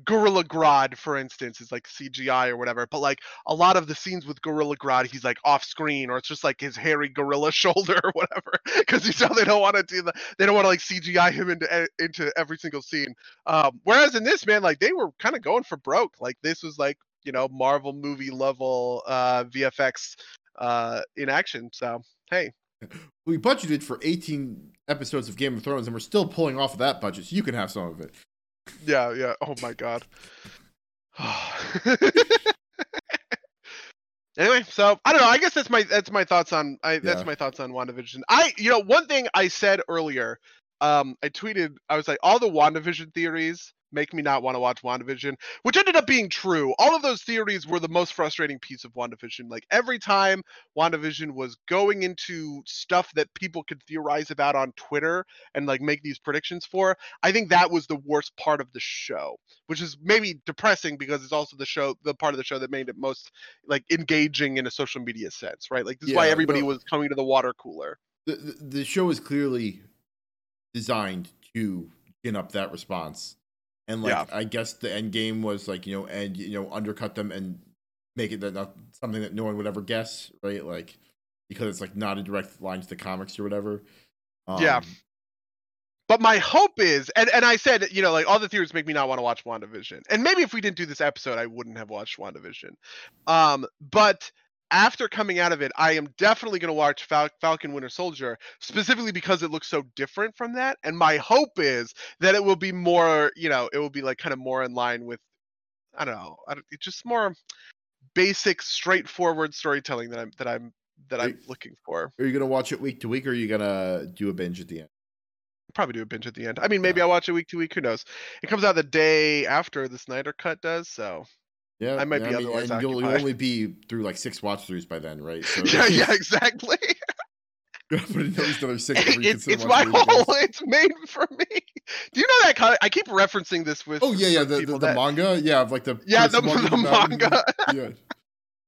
Gorilla Grodd, for instance, is like CGI or whatever, but like a lot of the scenes with Gorilla Grodd, he's like off screen, or it's just like his hairy gorilla shoulder or whatever, because you know they don't want to do the, they don't want to like CGI him into into every single scene. Um, whereas in this man, like they were kind of going for broke, like this was like you know Marvel movie level uh, VFX uh, in action. So hey, we budgeted for 18 episodes of Game of Thrones, and we're still pulling off of that budget, so you can have some of it. Yeah, yeah. Oh my god. anyway, so I don't know. I guess that's my that's my thoughts on I, that's yeah. my thoughts on WandaVision. I you know one thing I said earlier, um, I tweeted I was like all the WandaVision theories make me not want to watch WandaVision, which ended up being true. All of those theories were the most frustrating piece of WandaVision. Like every time WandaVision was going into stuff that people could theorize about on Twitter and like make these predictions for, I think that was the worst part of the show, which is maybe depressing because it's also the show, the part of the show that made it most like engaging in a social media sense, right? Like this is why everybody no- was coming to the water cooler. the, the the show is clearly designed to gin up that response and like Yeah. i guess the end game was like you know and you know undercut them and make it that not something that no one would ever guess right like because it's like not a direct line to the comics or whatever Yeah. Um, But my hope is, and, and I said, you know, like all the theories make me not want to watch WandaVision. And maybe if we didn't do this episode, I wouldn't have watched WandaVision. Um, but after coming out of it, I am definitely going to watch Fal- Falcon Winter Soldier, specifically because it looks so different from that. And my hope is that it will be more, you know, it will be like kind of more in line with, I don't know, I don't, it's just more basic, straightforward storytelling that I'm that I'm that I'm looking for. are you gonna watch it week to week or are you gonna do a binge at the end probably do a binge at the end. I mean, maybe I'll watch it week to week. Who knows? It comes out the day after the Snyder Cut does, so yeah I might be mean, otherwise and you'll, you'll only be through like six watch throughs by then right so yeah, yeah, exactly. but at least another six it's it's my whole. It's made for me. Do you know that? Comic? I keep referencing this with. Oh yeah, yeah, the, the, the that, manga, yeah, of like the yeah, the, the manga. yeah.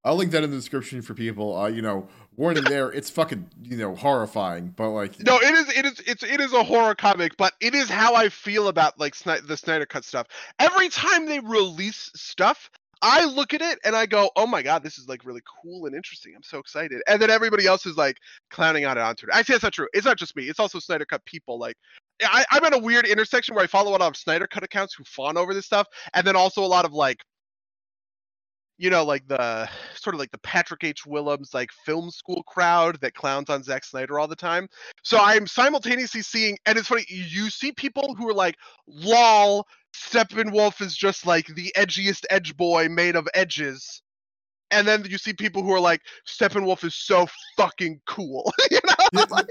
I'll link that in the description for people. Uh, you know, warning there, it's fucking, you know, horrifying, but like No, it is. It is. It's. It is a horror comic, but it is how I feel about like Sni- the Snyder Cut stuff. Every time they release stuff, I look at it and I go, "Oh my god, this is like really cool and interesting. I'm so excited." And then everybody else is like clowning on it on Twitter. Actually, that's not true. It's not just me. It's also Snyder Cut people. Like, I, I'm at a weird intersection where I follow a lot of Snyder Cut accounts who fawn over this stuff, and then also a lot of like you know, like the sort of like the Patrick H. Willems like film school crowd that clowns on Zack Snyder all the time. So I'm simultaneously seeing, and it's funny, you see people who are like, lol, Steppenwolf is just like the edgiest edge boy made of edges. And then you see people who are like, Steppenwolf is so fucking cool. you know? Like,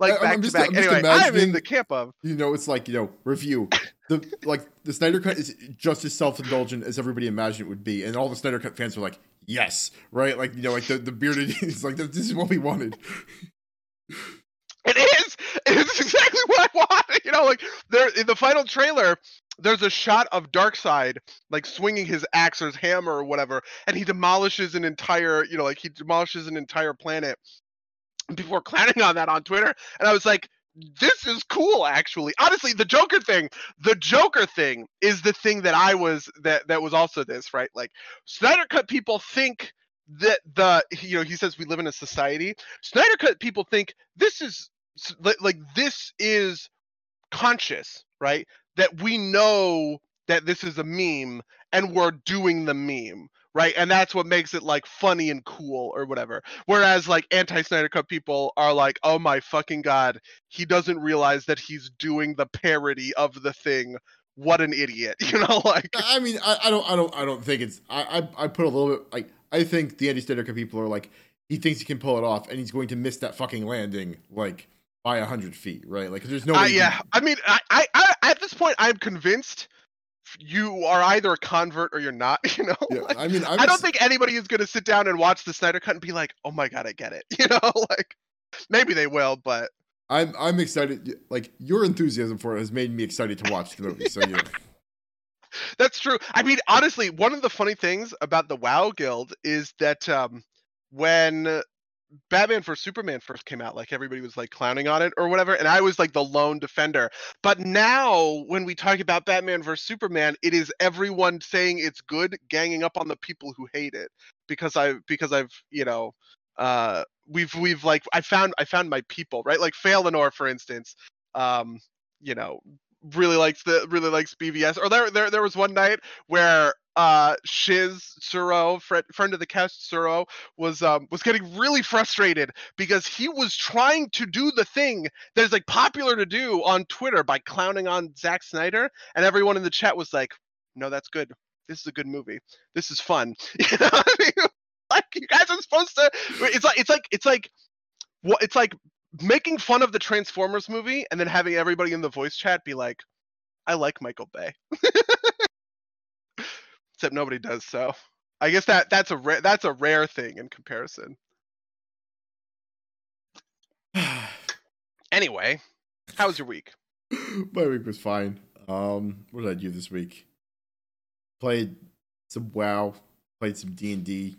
like I- I'm back to just- back. I'm Anyway, I'm in the camp of. you know, it's like, you know, review. The like the Snyder cut is just as self indulgent as everybody imagined it would be. And all the Snyder cut fans were like, Yes, right? Like, you know, like the, the bearded is like this is what we wanted. It is. It's exactly what I want. You know, like there in the final trailer, there's a shot of Darkseid like swinging his axe or his hammer or whatever, and he demolishes an entire, you know, like he demolishes an entire planet. People were clowning on that on Twitter, and I was like, "This is cool, actually." Honestly, the Joker thing, the Joker thing is the thing that I was that that was also this right. Like Snyder Cut people think that the you know he says we live in a society Snyder Cut people think this is like this is conscious, right? That we know that this is a meme and we're doing the meme, right? And that's what makes it like funny and cool or whatever. Whereas like anti Snyder Cut people are like, "Oh my fucking god, he doesn't realize that he's doing the parody of the thing. What an idiot." You know, like I mean, I, I don't I don't I don't think it's I, I I put a little bit like I think the anti Snyder cut people are like he thinks he can pull it off and he's going to miss that fucking landing like by a hundred feet, right? Like, there's no Uh, yeah, can- I mean, I, I, I, at this point, I'm convinced you are either a convert or you're not. You know, yeah, Like, I mean I'm I don't ex- think anybody is going to sit down and watch the Snyder Cut and be like, "Oh my god, I get it." You know, like maybe they will, but I'm I'm excited. Like your enthusiasm for it has made me excited to watch the movie. So yeah, that's true. I mean, honestly, one of the funny things about the WoW Guild is that um, when Batman for Superman first came out, like everybody was like clowning on it or whatever, and I was like the lone defender. But now, when we talk about Batman vs. Superman, it is everyone saying it's good, ganging up on the people who hate it because I because I've you know uh we've we've like I found I found my people right? Like Phalanor for instance um you know really likes the really likes BVS or there there there was one night where uh Shiz Suro friend friend of the cast Suro was um was getting really frustrated because he was trying to do the thing that is like popular to do on Twitter by clowning on Zack Snyder and everyone in the chat was like no that's good this is a good movie this is fun you know I mean? like you guys are supposed to it's like it's like it's like what it's like making fun of the Transformers movie and then having everybody in the voice chat be like I like Michael Bay. Except nobody does so. I guess that that's a rare that's a rare thing in comparison. Anyway, how was your week? My week was fine. Um, what did I do this week? Played some WoW, played some D and D,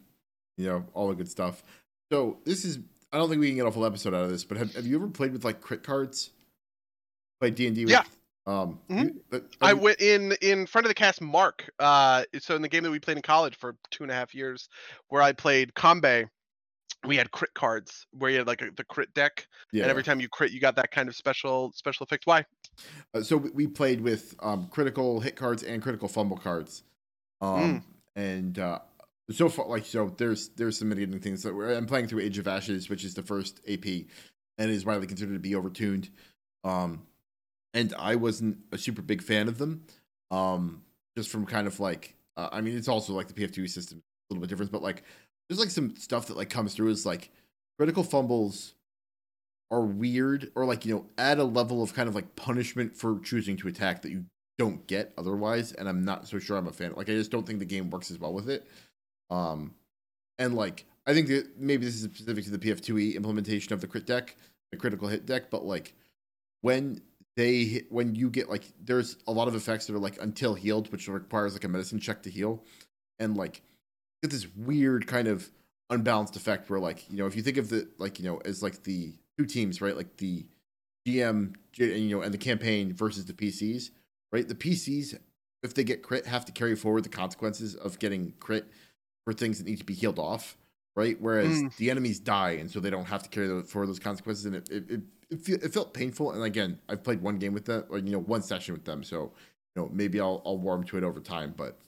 you know, all the good stuff. So this is I don't think we can get a full episode out of this, but have, have you ever played with like crit cards? Played D and D with Yeah. Um Mhm. you- but- I went in in front of the cast Mark. Uh, so in the game that we played in college for two and a half years, where I played Combe, we had crit cards where you had like a, the crit deck, yeah. and every time you crit, you got that kind of special special effect. Why? Uh, so we- we played with um, critical hit cards and critical fumble cards, um, and uh, so far, like so, there's there's some mitigating things that we're, I'm playing through Age of Ashes, which is the first AP, and is widely considered to be overtuned. Um, and I wasn't a super big fan of them, um, just from kind of like, uh, I mean, it's also like the PF2 system a little bit different, but like there's like some stuff that like comes through is like critical fumbles are weird or like you know add a level of kind of like punishment for choosing to attack that you don't get otherwise and i'm not so sure i'm a fan like i just don't think the game works as well with it. Um and like i think that maybe this is specific to the pf2e E implementation of the crit deck the critical hit deck but like when they when you get like there's a lot of effects that are like until healed which requires like a medicine check to heal. And like get this weird kind of unbalanced effect where like you know if you think of the like you know as like the two teams right? Like the gm and, you know and the campaign versus the pcs right? The pcs if they get crit have to carry forward the consequences of getting crit for things that need to be healed off right? Whereas Mm. the enemies die and so they don't have to carry forward those consequences and it it, it, it, feel, it felt painful and again i've played one game with them or you know one session with them so you know maybe i'll i'll warm to it over time but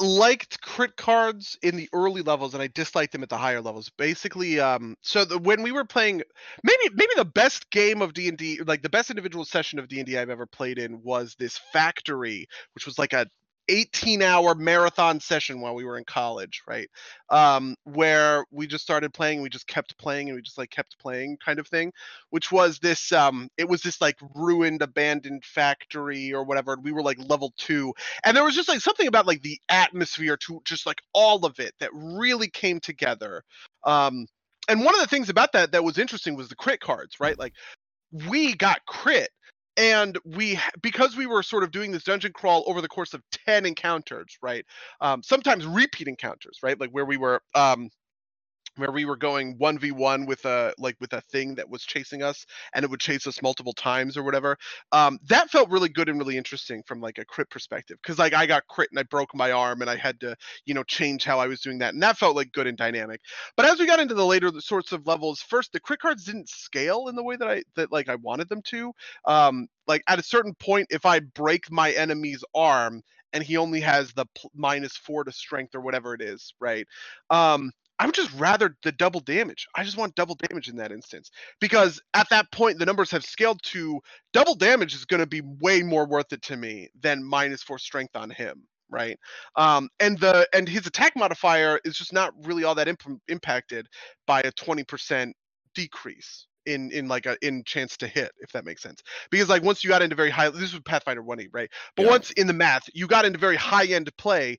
liked crit cards in the early levels and I disliked them at the higher levels. Basically, um, so the, when we were playing, maybe maybe the best game of D and D, like the best individual session of D and D I've ever played in was this Factory, which was like a 18 hour marathon session while we were in college, right? Um, where we just started playing, we just kept playing, and we just like kept playing, kind of thing. Which was this, um, it was this like ruined, abandoned factory or whatever. and We were like level two, and there was just like something about like the atmosphere to just like all of it that really came together um and one of the things about that that was interesting was the crit cards right like we got crit and we because we were sort of doing this dungeon crawl over the course of 10 encounters right um sometimes repeat encounters right like where we were um where we were going 1v1 with a like with a thing that was chasing us and it would chase us multiple times or whatever um that felt really good and really interesting from like a crit perspective because like i got crit and i broke my arm and i had to you know change how i was doing that and that felt like good and dynamic. But as we got into the later sorts of levels first the crit cards didn't scale in the way that i that like i wanted them to um like at a certain point if i break my enemy's arm and he only has the pl- minus four to strength or whatever it is right um I would just rather the double damage. I just want double damage in that instance because at that point the numbers have scaled to double damage is going to be way more worth it to me than minus four strength on him, right? Um, and the and his attack modifier is just not really all that imp- impacted by a twenty percent decrease in in like a in chance to hit if that makes sense because like once you got into very high this was pathfinder 1e right but Yeah. once in the math you got into very high end play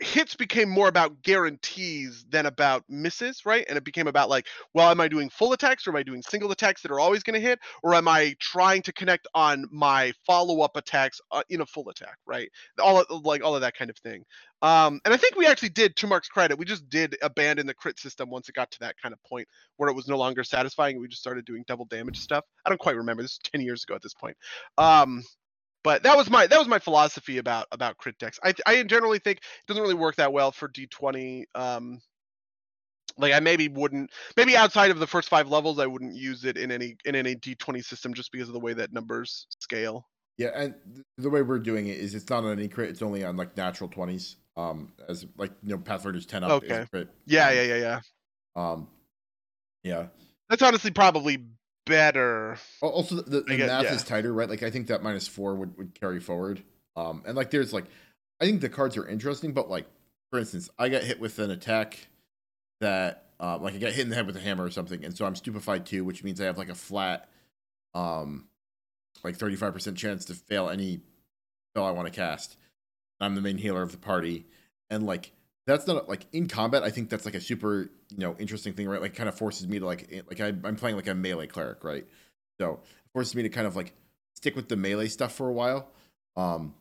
hits became more about guarantees than about misses, right? And it became about like, well, am I doing full attacks or am I doing single attacks that are always going to hit, or am I trying to connect on my follow-up attacks uh, in a full attack, right? All of, like all of that kind of thing. Um, and I think we actually did, to Mark's credit, we just did abandon the crit system once it got to that kind of point where it was no longer satisfying. We just started doing double damage stuff. I don't quite remember. This is ten years ago at this point. Um, but that was my that was my philosophy about about crit decks. I I generally think it doesn't really work that well for D20. Um, like I maybe wouldn't maybe outside of the first five levels I wouldn't use it in any in any D20 system just because of the way that numbers scale. Yeah, and the way we're doing it is it's not on any crit; it's only on like natural twenties. Um, as like you know, Pathfinder's ten up Okay. crit. Yeah, yeah, yeah, yeah. Um, yeah. That's honestly probably better. Also, the, the, I get- math yeah. is tighter, right? Like I think that minus four would, would carry forward. Um, and like there's like, I think the cards are interesting, but like for instance, I got hit with an attack that uh, like I got hit in the head with a hammer or something, and so I'm stupefied too, which means I have like a flat, um, like 35% chance to fail any spell I want to cast. I'm the main healer of the party. And like that's not like in combat, I think that's like a super, you know, interesting thing, right? Like kind of forces me to like eh, like I, I'm playing like a melee cleric, right? So it forces me to kind of like stick with the melee stuff for a while. Um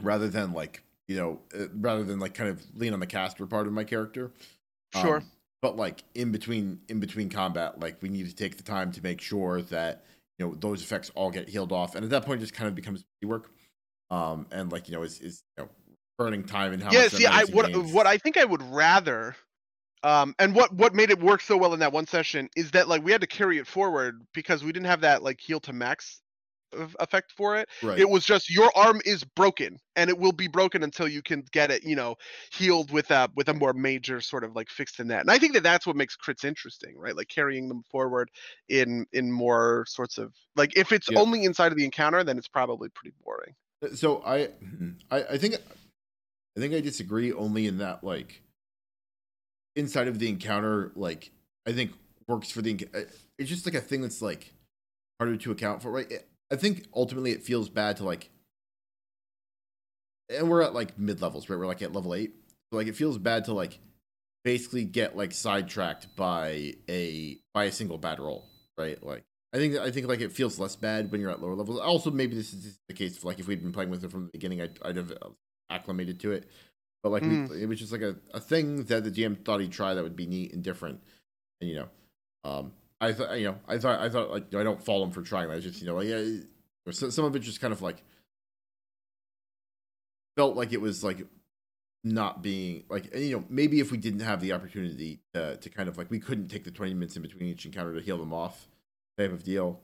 rather than like, you know, uh, rather than like kind of lean on the caster part of my character. Sure. Um, but like in between in between combat, like we need to take the time to make sure that you know those effects all get healed off, and at that point, it just kind of becomes work. Um, and like you know, is is you know burning time and how yeah see i what what i think i would rather um and what what made it work so well in that one session is that like we had to carry it forward because we didn't have that like heal to max effect for it right. it was just your arm is broken and it will be broken until you can get it you know healed with a with a more major sort of like fix than that and i think that that's what makes crits interesting right like carrying them forward in in more sorts of like if it's Yeah. only inside of the encounter then it's probably pretty boring So I, I, I think, I think I disagree only in that like inside of the encounter, like I think works for the. uh, It's just like a thing that's like harder to account for, right? I think ultimately it feels bad to like, and we're at like mid levels, right? We're like at level eight, so like it feels bad to like basically get like sidetracked by a by a single bad roll, right? Like I think I think like it feels less bad when you're at lower levels. Also, maybe this is the case. Of, like if we'd been playing with it from the beginning, I'd, I'd have acclimated to it. But like Mm. we, it was just like a, a thing that the GM thought he'd try that would be neat and different. And you know, um, I thought you know I thought I thought like I don't fault him for trying. I just you know like yeah, so, some of it just kind of like felt like it was like not being like and, you know maybe if we didn't have the opportunity to, to kind of like we couldn't take the 20 minutes in between each encounter to heal them off type of deal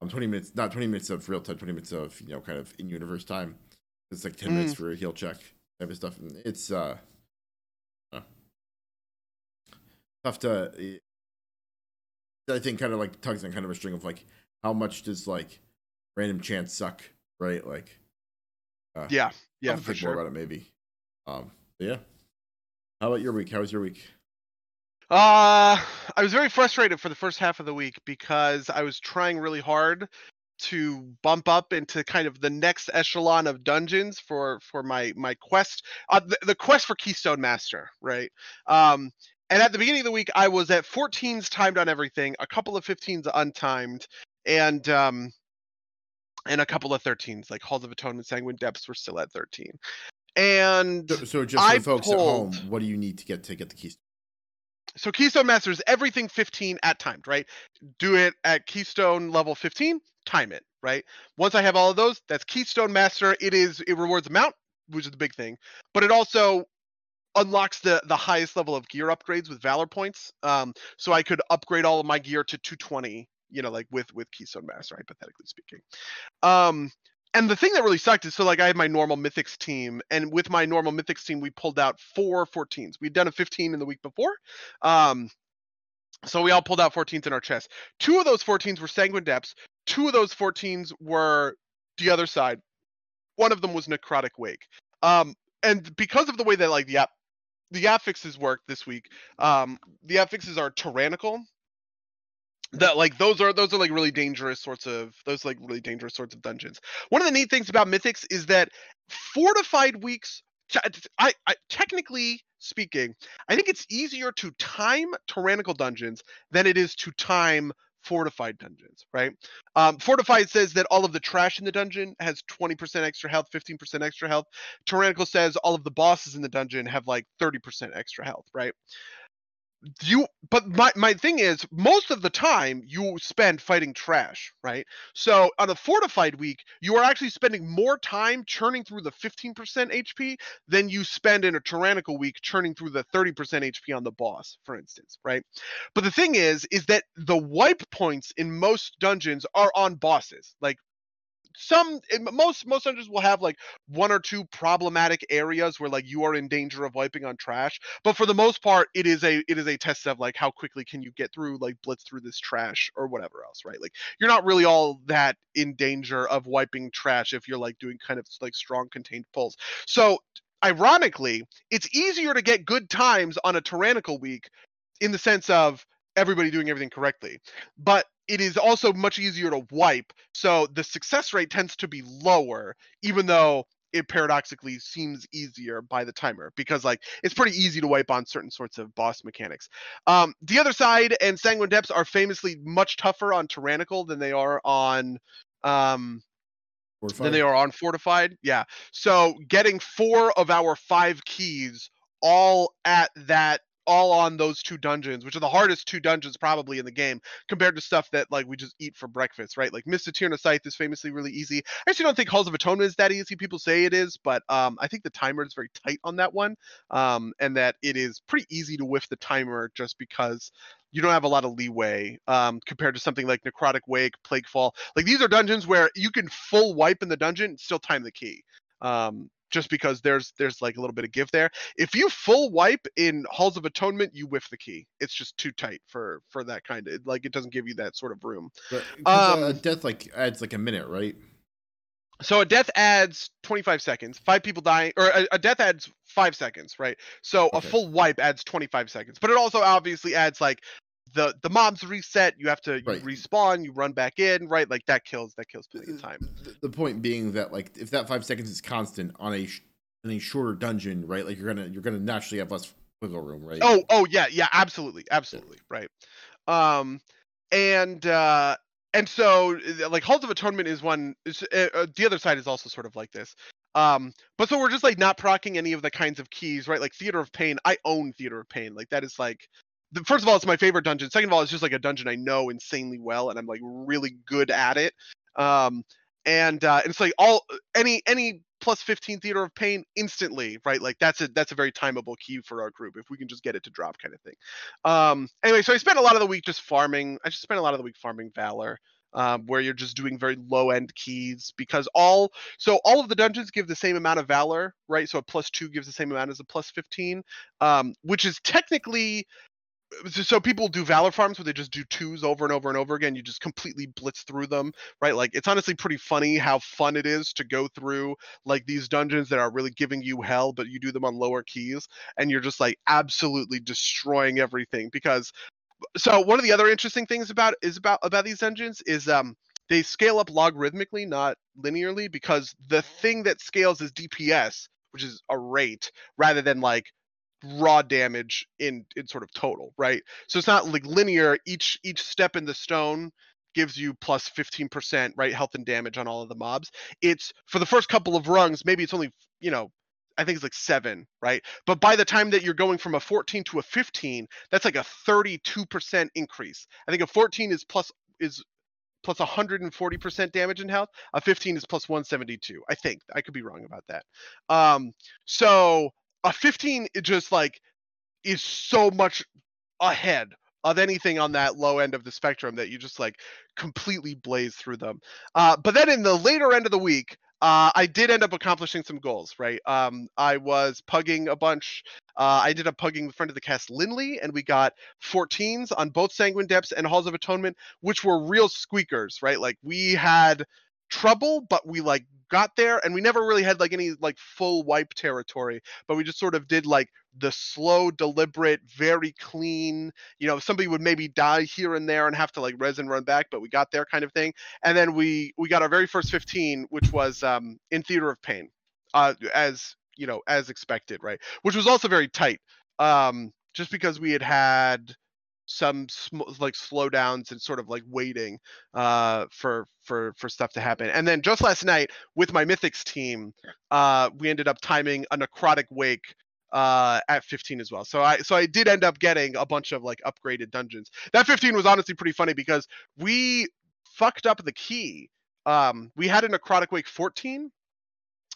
um 20 minutes not 20 minutes of real time 20 minutes of you know kind of in universe time it's like 10 minutes for a heal check type of stuff and it's uh uh, tough to eh, i think kind of like tugs on kind of a string of like how much does like random chance suck right like uh, yeah I'll yeah for think more sure about it maybe. Um, yeah. How about your week? How was your week? Uh, I was very frustrated for the first half of the week because I was trying really hard to bump up into kind of the next echelon of dungeons for for my my quest, uh, the, the quest for Keystone Master, right? Um, and at the beginning of the week, I was at 14s timed on everything, a couple of 15s untimed, and um, and a couple of 13s like Halls of Atonement, Sanguine Depths were still at 13, and So, so just for I folks at home, what do you need to get to get the keys? so Keystone Master is everything 15 at timed, right? Do it at Keystone level 15, time it, right? Once I have all of those, that's Keystone Master. It is it rewards amount, which is the big thing, but it also unlocks the the highest level of gear upgrades with Valor points. Um, so I could upgrade all of my gear to 220, you know, like with with Keystone Master, hypothetically speaking. Um, and the thing that really sucked is so like I had my normal Mythics team, and with my normal Mythics team, we pulled out four 14s. We'd done a 15 in the week before. Um, so we all pulled out 14s in our chest. Two of those 14s were Sanguine Depths. Two of those 14s were the other side. One of them was Necrotic Wake. Um, and because of the way that like the app the affixes work this week, um, the affixes are tyrannical. That like those are those are like really dangerous sorts of those like really dangerous sorts of dungeons. One of the neat things about Mythics is that fortified weeks. I, I technically speaking, I think it's easier to time tyrannical dungeons than it is to time fortified dungeons, right? Um, fortified says that all of the trash in the dungeon has 20% extra health, 15% extra health. Tyrannical says all of the bosses in the dungeon have like 30% extra health, right? You but my my thing is most of the time you spend fighting trash, right? So on a fortified week, you are actually spending more time churning through the 15% HP than you spend in a tyrannical week churning through the 30% HP on the boss, for instance, right? But the thing is, is that the wipe points in most dungeons are on bosses. Like some eh, most most dungeons will have like one or two problematic areas where like you are in danger of wiping on trash but for the most part it is a it is a test of like how quickly can you get through like blitz through this trash or whatever else right? Like you're not really all that in danger of wiping trash if you're like doing kind of like strong contained pulls. So ironically it's easier to get good times on a tyrannical week in the sense of everybody doing everything correctly but it is also much easier to wipe. So the success rate tends to be lower, even though it paradoxically seems easier by the timer because like it's pretty easy to wipe on certain sorts of boss mechanics. Um, the other side and Sanguine Depths are famously much tougher on Tyrannical than they are on um, than they are on Fortified. Yeah. So getting four of our five keys all at that all on those two dungeons, which are the hardest two dungeons probably in the game, compared to stuff that like we just eat for breakfast, right? Like of Tyr Scythe is famously really easy. I actually don't think Halls of Atonement is that easy. People say it is, but um, I think the timer is very tight on that one, um, and that it is pretty easy to whiff the timer just because you don't have a lot of leeway um, compared to something like Necrotic Wake, Plaguefall. Like these are dungeons where you can full wipe in the dungeon, still time the key. Um, just because there's there's like a little bit of give there. If you full wipe in Halls of Atonement, you whiff the key. It's just too tight for for that kind of like it doesn't give you that sort of room. But, um, a death like adds like a minute, right? So a death adds 25 seconds. Five people dying, or a, a death adds five seconds, right? So okay. a full wipe adds 25 seconds. But it also obviously adds like the the mobs reset you have to right. respawn you run back in right? Like that kills that kills plenty of time. the, point being that like if that five seconds is constant on a in a shorter dungeon right like you're gonna you're gonna naturally have less wiggle room right? Oh oh yeah yeah absolutely absolutely right. Um and uh and so like halls of atonement is one is, uh, uh, the other side is also sort of like this. Um but so we're just like not procking any of the kinds of keys right? Like theater of pain i own theater of pain. Like that is like the, first of all, it's my favorite dungeon. Second of all, it's just like a dungeon I know insanely well, and I'm like really good at it. Um, and uh, and it's like all any any plus 15 theater of pain instantly right like that's a that's a very timeable key for our group if we can just get it to drop kind of thing um anyway so i spent a lot of the week just farming i just spent a lot of the week farming valor um, where you're just doing very low end keys because all so all of the dungeons give the same amount of valor right so a plus two gives the same amount as a plus 15 um, which is technically so people do valor farms where they just do twos over and over and over again you just completely blitz through them right? Like it's honestly pretty funny how fun it is to go through like these dungeons that are really giving you hell but you do them on lower keys and you're just like absolutely destroying everything because so one of the other interesting things about is about about these dungeons is um they scale up logarithmically not linearly because the thing that scales is dps which is a rate rather than like raw damage in in sort of total, right? So it's not like linear. Each each step in the stone gives you plus 15% right health and damage on all of the mobs. It's for the first couple of rungs, maybe it's only you know I think it's like seven, right? But by the time that you're going from a 14 to a 15, that's like a 32% increase. I think a 14 is plus is plus 140% damage in health. A 15 is plus 172. I think I could be wrong about that. Um, so a 15 just like is so much ahead of anything on that low end of the spectrum that you just like completely blaze through them. Uh, but then in the later end of the week, uh, I did end up accomplishing some goals, right? Um, I was pugging a bunch. Uh, I did a pugging the friend of the cast, Lindley, and we got 14s on both Sanguine Depths and Halls of Atonement, which were real squeakers, right? Like we had trouble, but we like got there and we never really had like any like full wipe territory but we just sort of did like the slow deliberate very clean you know somebody would maybe die here and there and have to like res and run back but we got there kind of thing and then we we got our very first 15 which was um in theater of pain uh as you know as expected right which was also very tight um just because we had had some sm- like slowdowns and sort of like waiting uh, for for for stuff to happen. And then just last night with my Mythics team, uh, we ended up timing a necrotic wake uh, at 15 as well. So I so I did end up getting a bunch of like upgraded dungeons. That 15 was honestly pretty funny because we fucked up the key. Um, we had a necrotic wake 14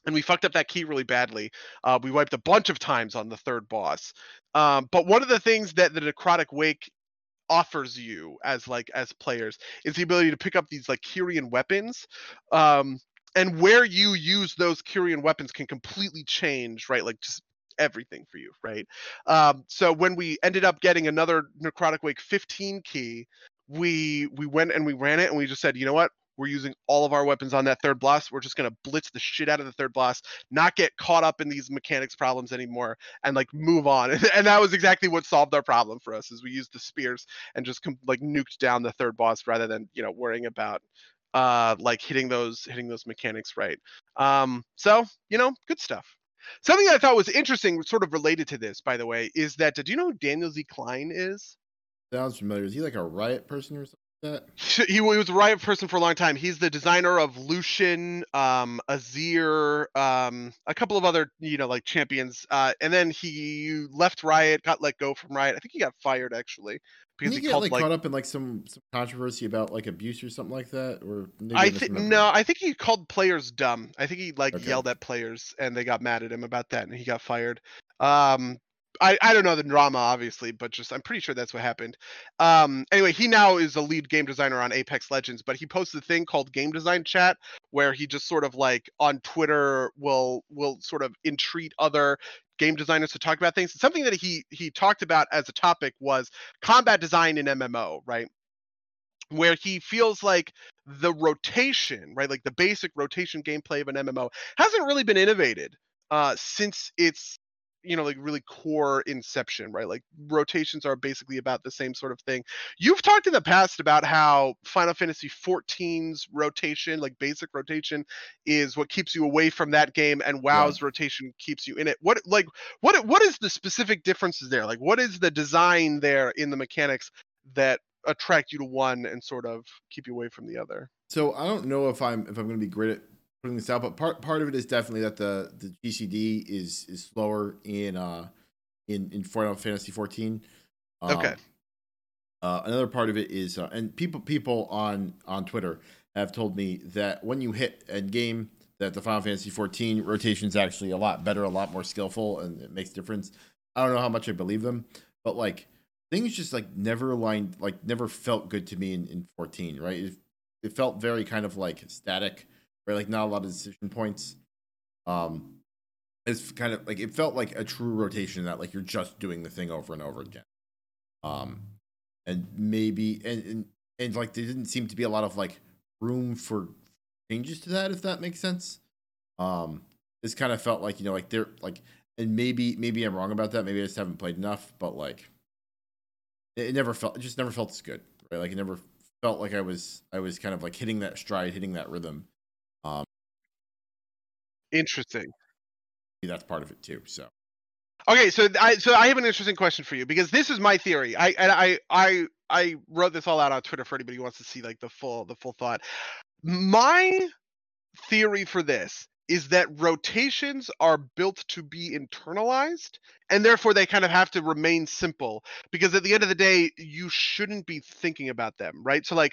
and we fucked up that key really badly. Uh, we wiped a bunch of times on the third boss. Um, but one of the things that the necrotic wake offers you as like as players is the ability to pick up these like Kyrian weapons. Um, and where you use those Kyrian weapons can completely change, right? Like just everything for you, right? Um, so when we ended up getting another Necrotic Wake 15 key, we we went and we ran it and we just said, you know what? We're using all of our weapons on that third boss. We're just gonna blitz the shit out of the third boss, not get caught up in these mechanics problems anymore, and like move on. and that was exactly what solved our problem for us. Is we used the spears and just like nuked down the third boss rather than you know worrying about uh like hitting those hitting those mechanics right. Um, so you know, good stuff. Something I thought was interesting, sort of related to this, by the way, is that do you know who Daniel Z. Klein is? Sounds familiar. Is he like a riot person or something that? He, he was a riot person for a long time. He's the designer of Lucian, um, Azir, um, a couple of other, you know, like champions. Uh, and then he left Riot, got let go from Riot. I think he got fired actually because he, he get called, like, like, caught up in like some, some controversy about like abuse or something like that or i think no i think he called players dumb i think he like okay. yelled at players and they got mad at him about that and he got fired um I, I don't know the drama obviously but just i'm pretty sure that's what happened um anyway he now is a lead game designer on apex legends but he posts a thing called game design chat where he just sort of like on twitter will will sort of entreat other game designers to talk about things. Something that he he talked about as a topic was combat design in MMO, right? Where he feels like the rotation, right, like the basic rotation gameplay of an MMO hasn't really been innovated uh, since its you know like really core inception right? Like rotations are basically about the same sort of thing. You've talked in the past about how final fantasy 14's rotation like basic rotation is what keeps you away from that game and wow's rotation keeps you in it. What like what what is the specific differences there? Like what is the design there in the mechanics that attract you to one and sort of keep you away from the other? So i don't know if i'm if i'm going to be great at putting this out, but part part of it is definitely that the the GCD is is slower in uh in in Final Fantasy 14. Um, okay. Uh, another part of it is, uh, and people people on on Twitter have told me that when you hit end game, that the Final Fantasy 14 rotation is actually a lot better, a lot more skillful, and it makes a difference. I don't know how much I believe them, but like things just like never aligned, like never felt good to me in, in 14. Right? It, it felt very kind of like static right? Like not a lot of decision points. Um, it's kind of like it felt like a true rotation that like you're just doing the thing over and over again. Um, and maybe and and, and like there didn't seem to be a lot of like room for changes to that if that makes sense. Um, this kind of felt like you know like they're like and maybe maybe I'm wrong about that. Maybe I just haven't played enough, but like it, never felt it just never felt as good, right? Like it never felt like I was I was kind of like hitting that stride, hitting that rhythm Interesting. That's part of it too. So. Okay, so I so I have an interesting question for you because this is my theory. I and I I I wrote this all out on Twitter for anybody who wants to see like the full the full thought. My theory for this is that rotations are built to be internalized and therefore they kind of have to remain simple because at the end of the day you shouldn't be thinking about them right so like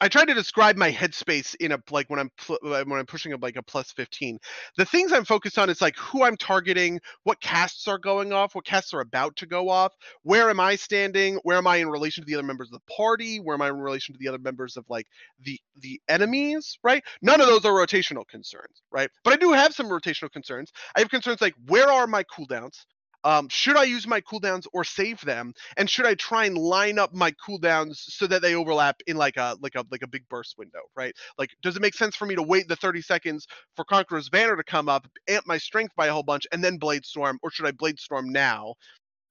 I try to describe my headspace in a like when I'm pl- uh, when I'm pushing a like a plus 15. The things I'm focused on is like who I'm targeting, what casts are going off, what casts are about to go off, where am I standing, where am I in relation to the other members of the party, where am I in relation to the other members of like the the enemies, right? None of those are rotational concerns, right? But I do have some rotational concerns. I have concerns like where are my cooldowns? Um, should I use my cooldowns or save them? And should I try and line up my cooldowns so that they overlap in like a like a like a big burst window, right? Like, does it make sense for me to wait the 30 seconds for Conqueror's Banner to come up, amp my strength by a whole bunch, and then Blade Storm, or should I Blade Storm now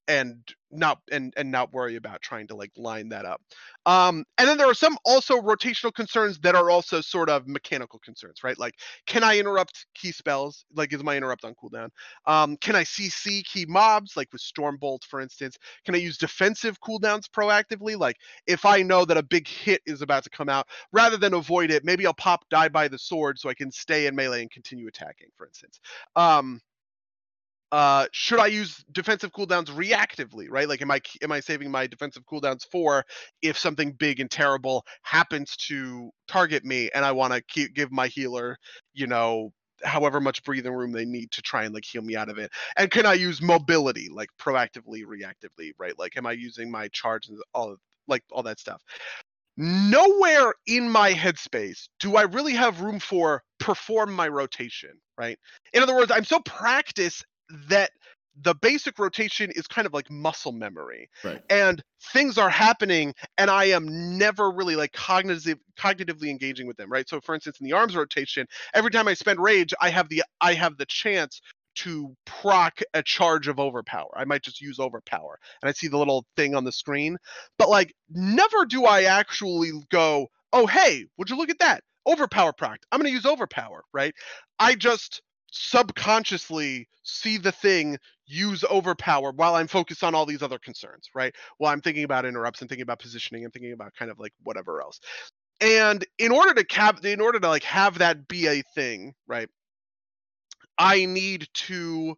and not and and not worry about trying to like line that up. Um and then there are some also rotational concerns that are also sort of mechanical concerns right? Like can i interrupt key spells? Like is my interrupt on cooldown? Um can i cc key mobs like with stormbolt for instance? Can i use defensive cooldowns proactively? Like if i know that a big hit is about to come out rather than avoid it maybe i'll pop die by the sword so i can stay in melee and continue attacking for instance. Um uh should i use defensive cooldowns reactively right? Like am i am i saving my defensive cooldowns for if something big and terrible happens to target me and i want to keep give my healer you know however much breathing room they need to try and like heal me out of it? And can i use mobility like proactively reactively right? Like am i using my charge and all like all that stuff? Nowhere in my headspace do I really have room for perform my rotation, right? In other words, I'm so practiced that the basic rotation is kind of like muscle memory Right. and things are happening and i am never really like cognitive cognitively engaging with them right? So for instance in the arms rotation every time i spend rage i have the i have the chance to proc a charge of overpower. I might just use overpower and i see the little thing on the screen. But like never do i actually go oh hey would you look at that? Overpower proc i'm going to use overpower right? I just subconsciously see the thing use overpower while I'm focused on all these other concerns, right? While I'm thinking about interrupts and thinking about positioning and thinking about kind of like whatever else. And in order to cap in order to like have that be a thing, right? I need to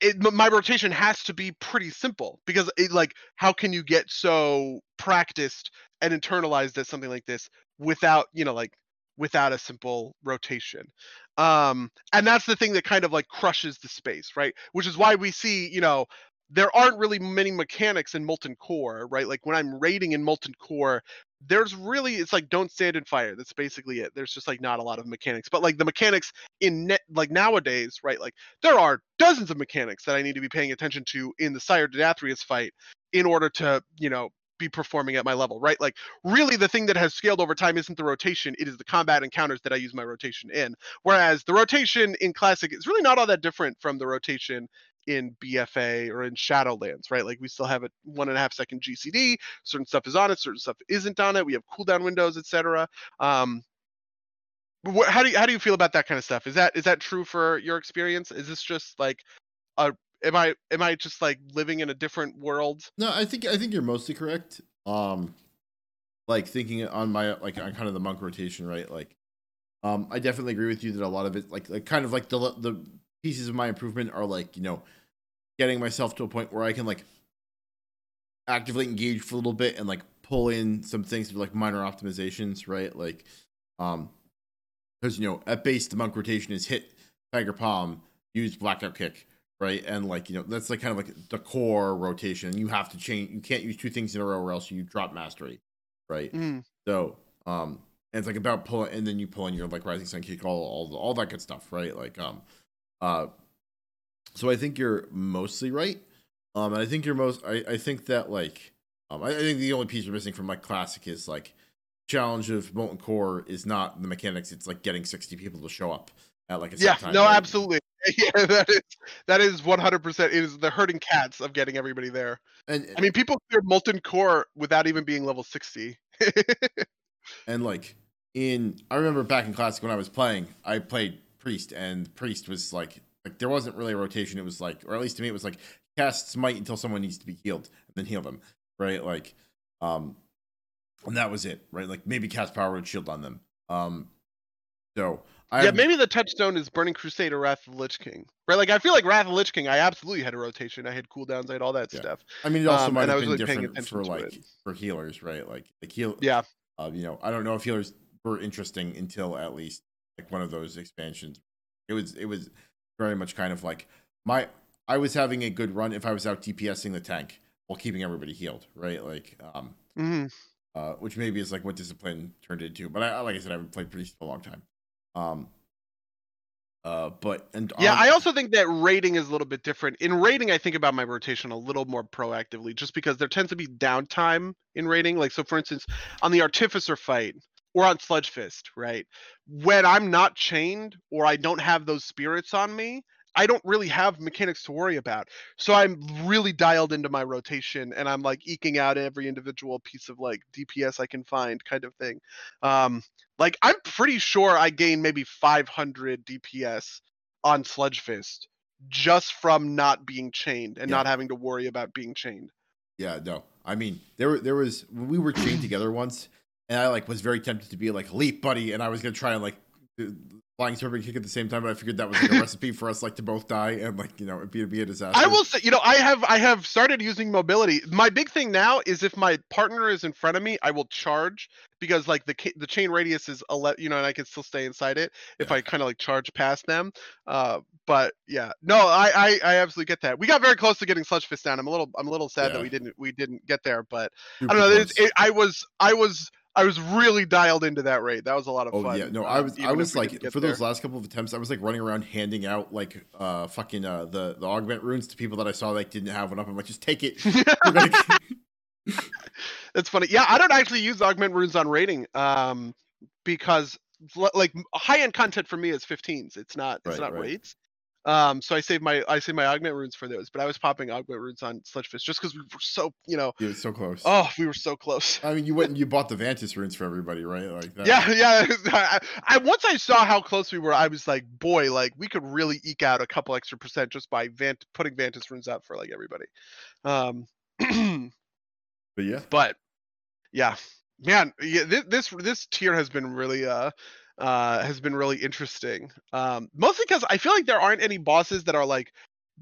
it, my rotation has to be pretty simple because it like how can you get so practiced and internalized at something like this without you know like without a simple rotation um and that's the thing that kind of like crushes the space right? Which is why we see you know there aren't really many mechanics in molten core right? Like when i'm raiding in molten core there's really it's like don't stand in fire. That's basically it. There's just like not a lot of mechanics. But like the mechanics in net like nowadays right? Like there are dozens of mechanics that i need to be paying attention to in the sire denathrius fight in order to you know be performing at my level right? Like really the thing that has scaled over time isn't the rotation it is the combat encounters that i use my rotation in. Whereas the rotation in classic is really not all that different from the rotation in bfa or in shadowlands right? Like we still have a one and a half second gcd certain stuff is on it certain stuff isn't on it we have cooldown windows etc um how do you how do you feel about that kind of stuff? Is that is that true for your experience? Is this just like a am i am i just like living in a different world No, I think I think you're mostly correct. Um, like thinking on my like on kind of the monk rotation, right? Like, um, I definitely agree with you that a lot of it, like, like kind of like the the pieces of my improvement are like you know, getting myself to a point where I can like actively engage for a little bit and like pull in some things like minor optimizations, right? Like, um, because you know at base the monk rotation is hit tiger palm, use blackout kick, right? And like you know that's like kind of like the core rotation. You have to change. You can't use two things in a row or else you drop mastery, right? Mhm. So um, and it's like about pulling, and then you pull in your like rising sun kick, all all all that good stuff, right? Like um, uh, so I think you're mostly right. Um, and I think you're most. I I think that like um, I, I think the only piece you're missing from like classic is like challenge of molten core is not the mechanics. It's like getting sixty people to show up at like a yeah time, no right? absolutely yeah that is that is 100% it is the herding cats of getting everybody there And i mean people clear molten core without even being level 60 and like in I remember back in classic when I was playing, I played priest and priest was like like there wasn't really a rotation. It was like, or at least to me, it was like cast smite until someone needs to be healed and then heal them, right? Like, um, and that was it, right? Like maybe cast power and shield on them. Um, so I yeah maybe the touchstone is burning crusade or wrath of the lich king right like i feel like wrath of the lich king i absolutely had a rotation i had cooldowns i had all that Yeah. stuff I mean, it also um, might have was been really different for like it. for healers, right? Like like heal. yeah Uh, you know, I don't know if healers were interesting until at least like one of those expansions. It was it was very much kind of like my I was having a good run if I was out DPSing the tank while keeping everybody healed, right? Like um hmm uh which maybe is like what discipline turned into. But I like I said, I haven't played pretty for a long time. Um uh but and Yeah, on- I also think that raiding is a little bit different. In raiding, I think about my rotation a little more proactively, just because there tends to be downtime in raiding. Like, so for instance, on the Artificer fight or on Sludgefist, right? When I'm not chained or I don't have those spirits on me, I don't really have mechanics to worry about. So I'm really dialed into my rotation and I'm like eking out every individual piece of like DPS I can find, kind of thing. Um, like I'm pretty sure I gain maybe 500 DPS on Sludgefist just from not being chained and Yeah. not having to worry about being chained. Yeah, no. I mean, there there was we were chained together once, and I like was very tempted to be like leap buddy, and I was gonna try and like do flying serpent kick at the same time, but I figured that was like a recipe for us like to both die and like you know it'd be, it'd be a disaster. I will say, you know, I have I have started using mobility. My big thing now is if my partner is in front of me, I will charge because like the the chain radius is 11, you know, and I can still stay inside it if Yeah. I kind of like charge past them. Uh, but yeah, no, I, I I absolutely get that. We got very close to getting Sludgefist down. I'm a little I'm a little sad that we didn't we didn't get there, but Super I don't know. Close. it, I was I was I was really dialed into that raid. That was a lot of Oh fun. yeah, no, uh, I was I was like for those last couple of attempts, I was like running around handing out like uh fucking uh the the augment runes to people that I saw like didn't have one up. I'm like, just take it. That's funny. Yeah, I don't actually use augment runes on raiding, um, because like high end content for me is 15s. It's not. It's Right, not right. raids. Um, so I save my I save my augment runes for those. But I was popping augment runes on Sludgefist just because we were so you know. You're so close. Oh, we were so close. I mean, you went and you bought the Vantus runes for everybody, right? Like that. Yeah, yeah. I, I once I saw how close we were, I was like, boy, like we could really eke out a couple extra percent just by Vant putting Vantus runes out for like everybody. Um, But yeah, but yeah, man, yeah, this this this tier has been really uh uh has been really interesting. Um, mostly because I feel like there aren't any bosses that are like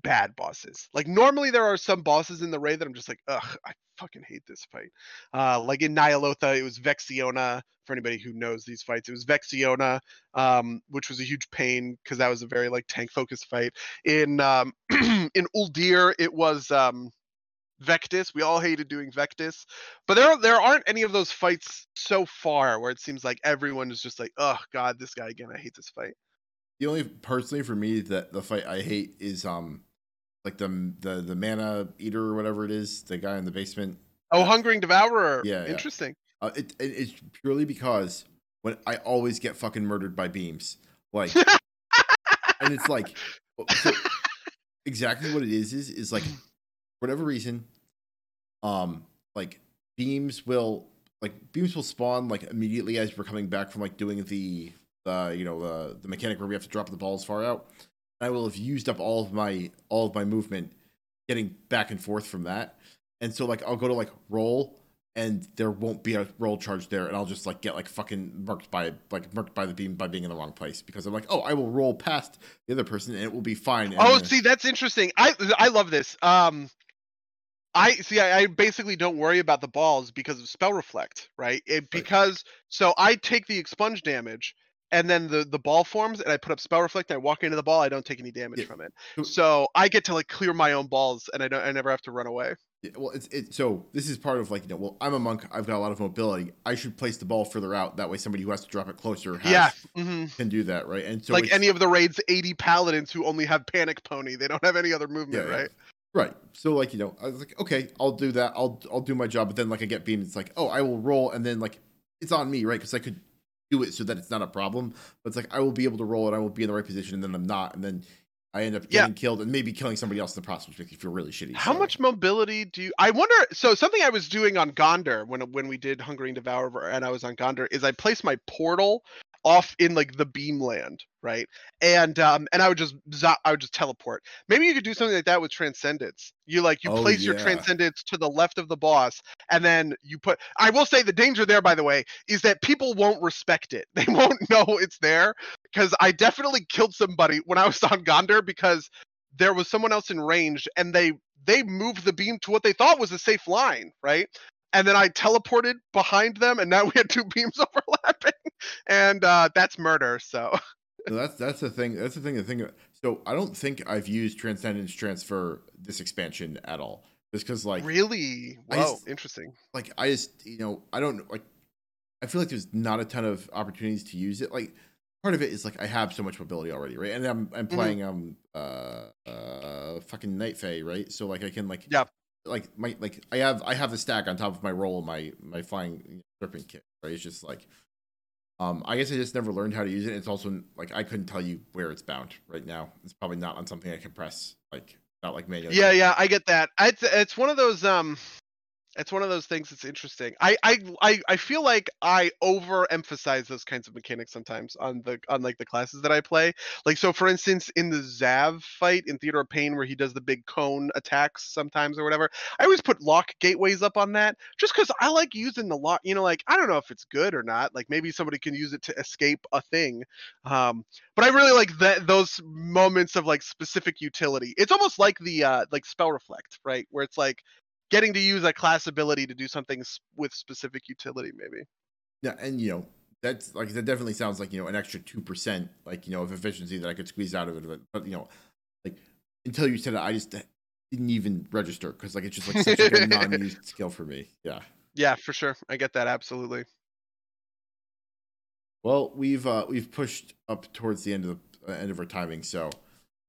bad bosses. Like normally there are some bosses in the raid that I'm just like, ugh, I fucking hate this fight. Uh, like in Ny'alotha, it was Vexiona. For anybody who knows these fights, it was Vexiona, um, which was a huge pain because that was a very like tank focused fight. In um, in Uldir, it was um, Vectis. We all hated doing Vectis, but there there aren't any of those fights so far where it seems like everyone is just like, oh god, this guy again. I hate this fight. the only personally for me that the fight I hate is um like the the the mana eater or whatever it is, the guy in the basement. Oh, Hungering Devourer. Yeah, yeah. interesting. Uh, it, it it's purely because when I always get fucking murdered by beams, like, and it's like so exactly what it is is is like whatever reason, um, like beams will like beams will spawn like immediately as we're coming back from like doing the the you know the the mechanic where we have to drop the balls far out. I will have used up all of my all of my movement getting back and forth from that. And so like I'll go to like roll and there won't be a roll charge there and I'll just like get like fucking murked by like murked by the beam by being in the wrong place because I'm like, "Oh, I will roll past the other person and it will be fine." And Oh, see, that's interesting. I I love this. Um, I see. I, I basically don't worry about the balls because of spell reflect, right? It, because so I take the expunge damage, and then the the ball forms, and I put up spell reflect, and I walk into the ball. I don't take any damage Yeah. from it, So- I get to like clear my own balls, and I don't. I never have to run away. Yeah, well, it's it. So this is part of like you know, well, I'm a monk. I've got a lot of mobility. I should place the ball further out. That way, somebody who has to drop it closer has, yeah, hmm can do that, right? And so like any of the raids, eighty paladins who only have panic pony. They don't have any other movement, yeah. right? Right. So like, you know, I was like, okay, I'll do that. I'll I'll do my job. But then like I get beamed, it's like, oh, I will roll and then like it's on me, right? Because I could do it so that it's not a problem. But it's like I will be able to roll and I will be in the right position and then I'm not. And then I end up Yeah. getting killed and maybe killing somebody else in the process, which makes you feel really shitty. How So, much mobility do you? I wonder. So something I was doing on Gondar when when we did Hungering Devour and I was on Gondar is I placed my portal off in like the beam land, right? And um and I would just zo- I would just teleport. Maybe you could do something like that with Transcendence. You like you Oh, place your. Transcendence to the left of the boss, and then you put. I will say the danger there, by the way, is that people won't respect it. They won't know it's there because I definitely killed somebody when I was on Gondar because there was someone else in range and they they moved the beam to what they thought was a safe line, right? And then I teleported behind them, and now we had two beams overlapping, and uh, that's murder. So that's that's the thing. That's the thing. The thing. So I don't think I've used Transcendence Transfer this expansion at all. Just because like really, just- interesting. like I just you know I don't like I feel like there's not a ton of opportunities to use it. Like part of it is like I have so much mobility already, right? And I'm I'm Mhm. playing um uh uh fucking Night Fae, right? So like I can like Yeah. like my like I have I have the stack on top of my roll and my my flying serpent kick, right? It's just like um I guess I just never learned how to use it. It's also like I couldn't tell you where it's bound right now. It's probably not on something I can press like not like manually. Yeah, yeah, I get that. It's it's one of those um it's one of those things that's interesting. I I I, I feel like I overemphasize those kinds of mechanics sometimes on the on like the classes that I play. Like so for instance in the Xav fight in Theater of Pain where he does the big cone attacks sometimes or whatever, I always put lock gateways up on that just cuz I like using the lock, you know like I don't know if it's good or not. Like maybe somebody can use it to escape a thing. Um but I really like that those moments of like specific utility. It's almost like the uh like spell reflect, right? Where it's like getting to use a class ability to do something with specific utility, maybe. Yeah, and you know that's like that definitely sounds like you know an extra two percent like you know of efficiency that I could squeeze out of it. But you know, like until you said it, I just didn't even register because like it's just like such a non-used skill for me. Yeah, Yeah, for sure. I get that absolutely. Well, we've uh, we've pushed up towards the end of the uh, end of our timing, so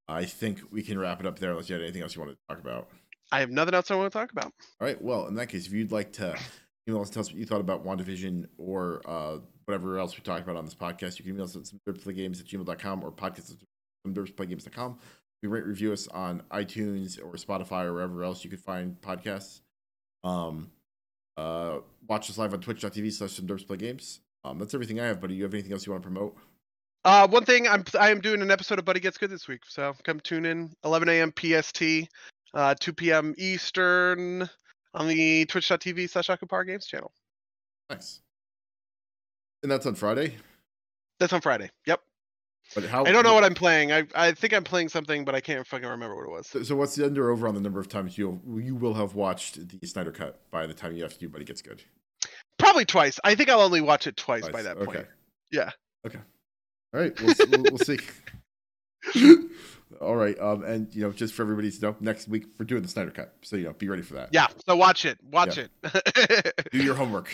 I think we can wrap it up there. Unless you had anything else you want to talk about. I have nothing else I want to talk about. All right. Well, in that case, if you'd like to email us, tell us what you thought about WandaVision or uh, whatever else we talked about on this podcast, you can email us at games at gmail.com or podcast at games.com. You can rate review us on iTunes or Spotify or wherever else you could find podcasts. Um, uh, watch us live on twitch.tv slash games. Um, that's everything I have, buddy. Do you have anything else you want to promote? Uh, one thing I'm I am doing an episode of Buddy Gets Good this week, so come tune in 11 a.m. PST, uh, 2 p.m. Eastern on the twitch.tv slash Akupara Games channel. Nice. And that's on Friday? That's on Friday. Yep. But how I don't know what I'm playing. I I think I'm playing something, but I can't fucking remember what it was. So, so what's the under over on the number of times you'll you will have watched the Snyder cut by the time you have to do Buddy Gets Good? Probably twice. I think I'll only watch it twice, Twice. by that Okay. point. Yeah. Okay. All right. We'll, we'll, we'll see. All right. Um, and you know, just for everybody to know, next week we're doing the Snyder cut, so you know, be ready for that. Yeah. So watch it. Watch it. Do your homework.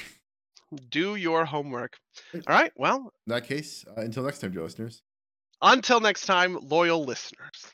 Do your homework. All right. Well, In that case, uh, until next time, dear listeners. until next time, loyal listeners.